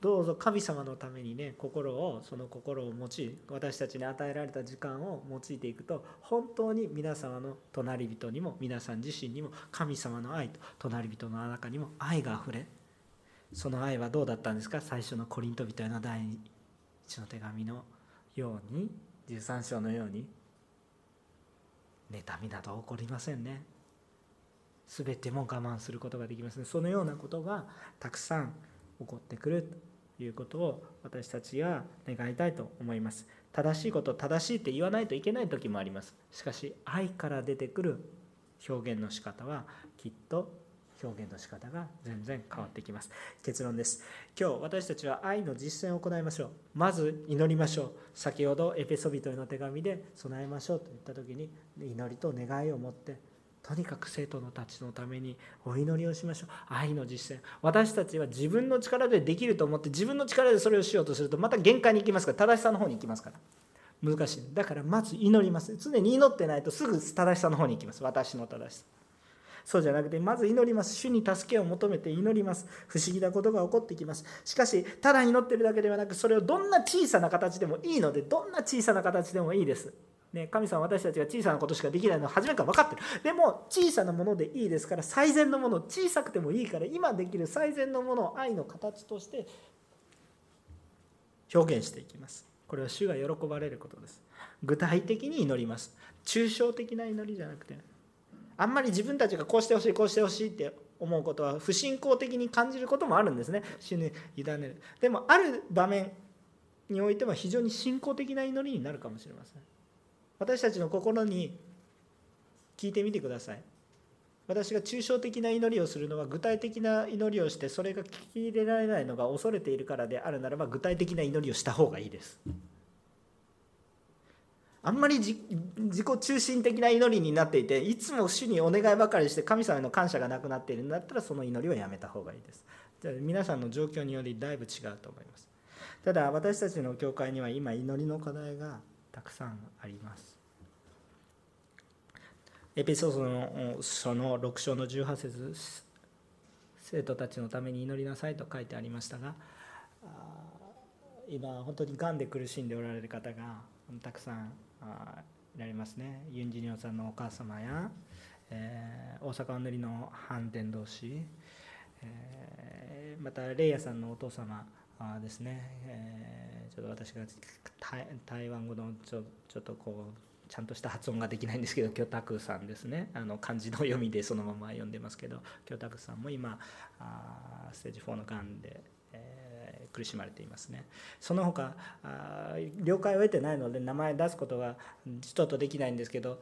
どうぞ神様のためにね心をその心を持ち私たちに与えられた時間を用いていくと本当に皆様の隣人にも皆さん自身にも神様の愛と隣人の中にも愛があふれその愛はどうだったんですか？最初のコリント人への第一の手紙のように13章のように。妬みなど起こりませんね。全ても我慢することができますねそのようなことがたくさん起こってくるということを私たちが願いたいと思います。正しいこと正しいって言わないといけない時もあります。しかし愛から出てくる表現の仕方はきっと表現の仕方が全然変わってきます。結論です。今日私たちは愛の実践を行いましょう。まず祈りましょう。先ほどエペソビトへの手紙で備えましょうと言った時に祈りと願いを持ってとにかく生徒のたちのためにお祈りをしましょう。愛の実践。私たちは自分の力でできると思って自分の力でそれをしようとするとまた限界に行きますから。正しさの方に行きますから。難しい。だからまず祈ります。常に祈ってないとすぐ正しさの方に行きます。私の正しさ。そうじゃなくてまず祈ります。主に助けを求めて祈ります。不思議なことが起こってきます。しかしただ祈ってるだけではなくそれをどんな小さな形でもいいのでどんな小さな形でもいいです。ね、神様私たちが小さなことしかできないのは初めから分かってる。でも小さなものでいいですから最善のもの小さくてもいいから今できる最善のものを愛の形として表現していきます。これは主が喜ばれることです。具体的に祈ります。抽象的な祈りじゃなくてあんまり自分たちがこうしてほしいこうしてほしいって思うことは不信仰的に感じることもあるんですね。主に委ねる。でもある場面においては非常に信仰的な祈りになるかもしれません。私たちの心に聞いてみてください。私が抽象的な祈りをするのは具体的な祈りをしてそれが聞き入れられないのが恐れているからであるならば具体的な祈りをした方がいいです。あんまり自己中心的な祈りになっていていつも主にお願いばかりして神様への感謝がなくなっているんだったらその祈りはやめた方がいいです。皆さんの状況によりだいぶ違うと思います。ただ私たちの教会には今祈りの課題がたくさんあります。エペソードの書の6章の18節生徒たちのために祈りなさいと書いてありましたが今本当にがんで苦しんでおられる方がたくさんられますね。ユン・ジニョンさんのお母様や、えー、大阪お塗りの反転同士、えー、またレイヤさんのお父様ですね、えー、ちょっと私が台湾語のちょちょっとこうちゃんとした発音ができないんですけど居宅さんですね。あの漢字の読みでそのまま読んでますけど居宅さんも今あステージ4のがんで、苦しまれていますねその他了解を得てないので名前出すことがちょっとできないんですけど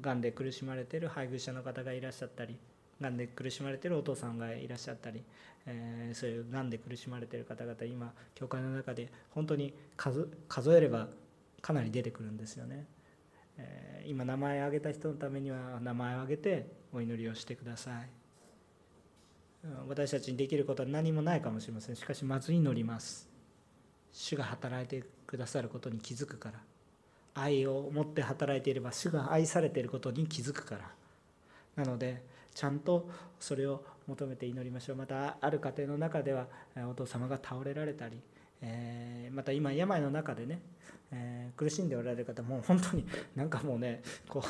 がんで苦しまれてる配偶者の方がいらっしゃったりがんで苦しまれてるお父さんがいらっしゃったり、えー、そういうがんで苦しまれている方々今教会の中で本当に数数えればかなり出てくるんですよね。え今名前を挙げた人のためには名前を挙げてお祈りをしてください私たちにできることは何もないかもしれません。しかしまず祈ります。主が働いてくださることに気づくから。愛を持って働いていれば主が愛されていることに気づくから。なのでちゃんとそれを求めて祈りましょう。またある家庭の中ではお父様が倒れられたりえまた今病の中でねえ、苦しんでおられる方も本当になんかもうねこう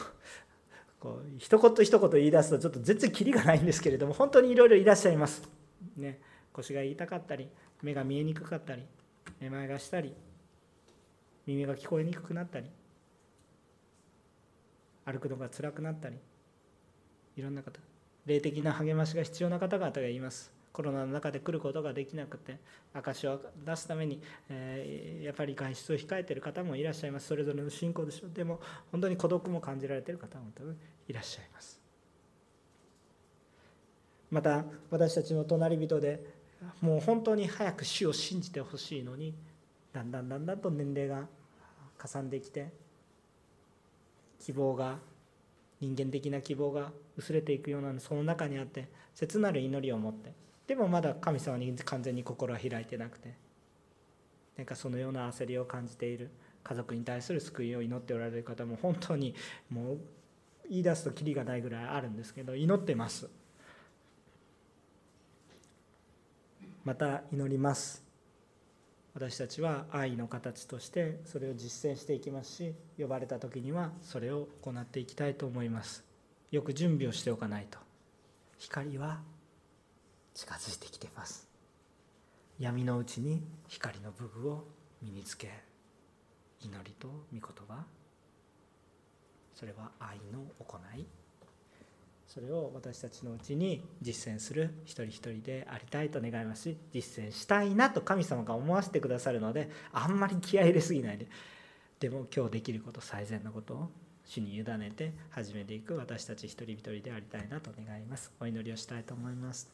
こう一言一言言い出すとちょっと全然キリがないんですけれども 本当にいろいろいらっしゃいます。ね、腰が痛かったり目が見えにくかったりめまいがしたり耳が聞こえにくくなったり歩くのが辛くなったりいろんな方霊的な励ましが必要な方々がいます。コロナの中で来ることができなくて証を出すために、えー、やっぱり外出を控えている方もいらっしゃいますそれぞれの信仰でしょうでも本当に孤独も感じられている方もいらっしゃいます。また私たちの隣人でもう本当に早く死を信じてほしいのにだんだんだんだんと年齢がかさんできて希望が人間的な希望が薄れていくようなその中にあって切なる祈りを持ってでもまだ神様に完全に心は開いてなくてなんかそのような焦りを感じている家族に対する救いを祈っておられる方も本当にもう言い出すときりがないぐらいあるんですけど祈ってます。また祈ります。私たちは愛の形としてそれを実践していきますし呼ばれた時にはそれを行っていきたいと思います。よく準備をしておかないと。光は近づいてきてます。闇のうちに光の武具を身につけ祈りと御言葉それは愛の行い。それを私たちのうちに実践する一人一人でありたいと願いますし実践したいなと神様が思わせてくださるのであんまり気合い入れすぎないで。でも今日できること最善のことを主に委ねて始めていく私たち一人一人でありたいなと願います。お祈りをしたいと思います。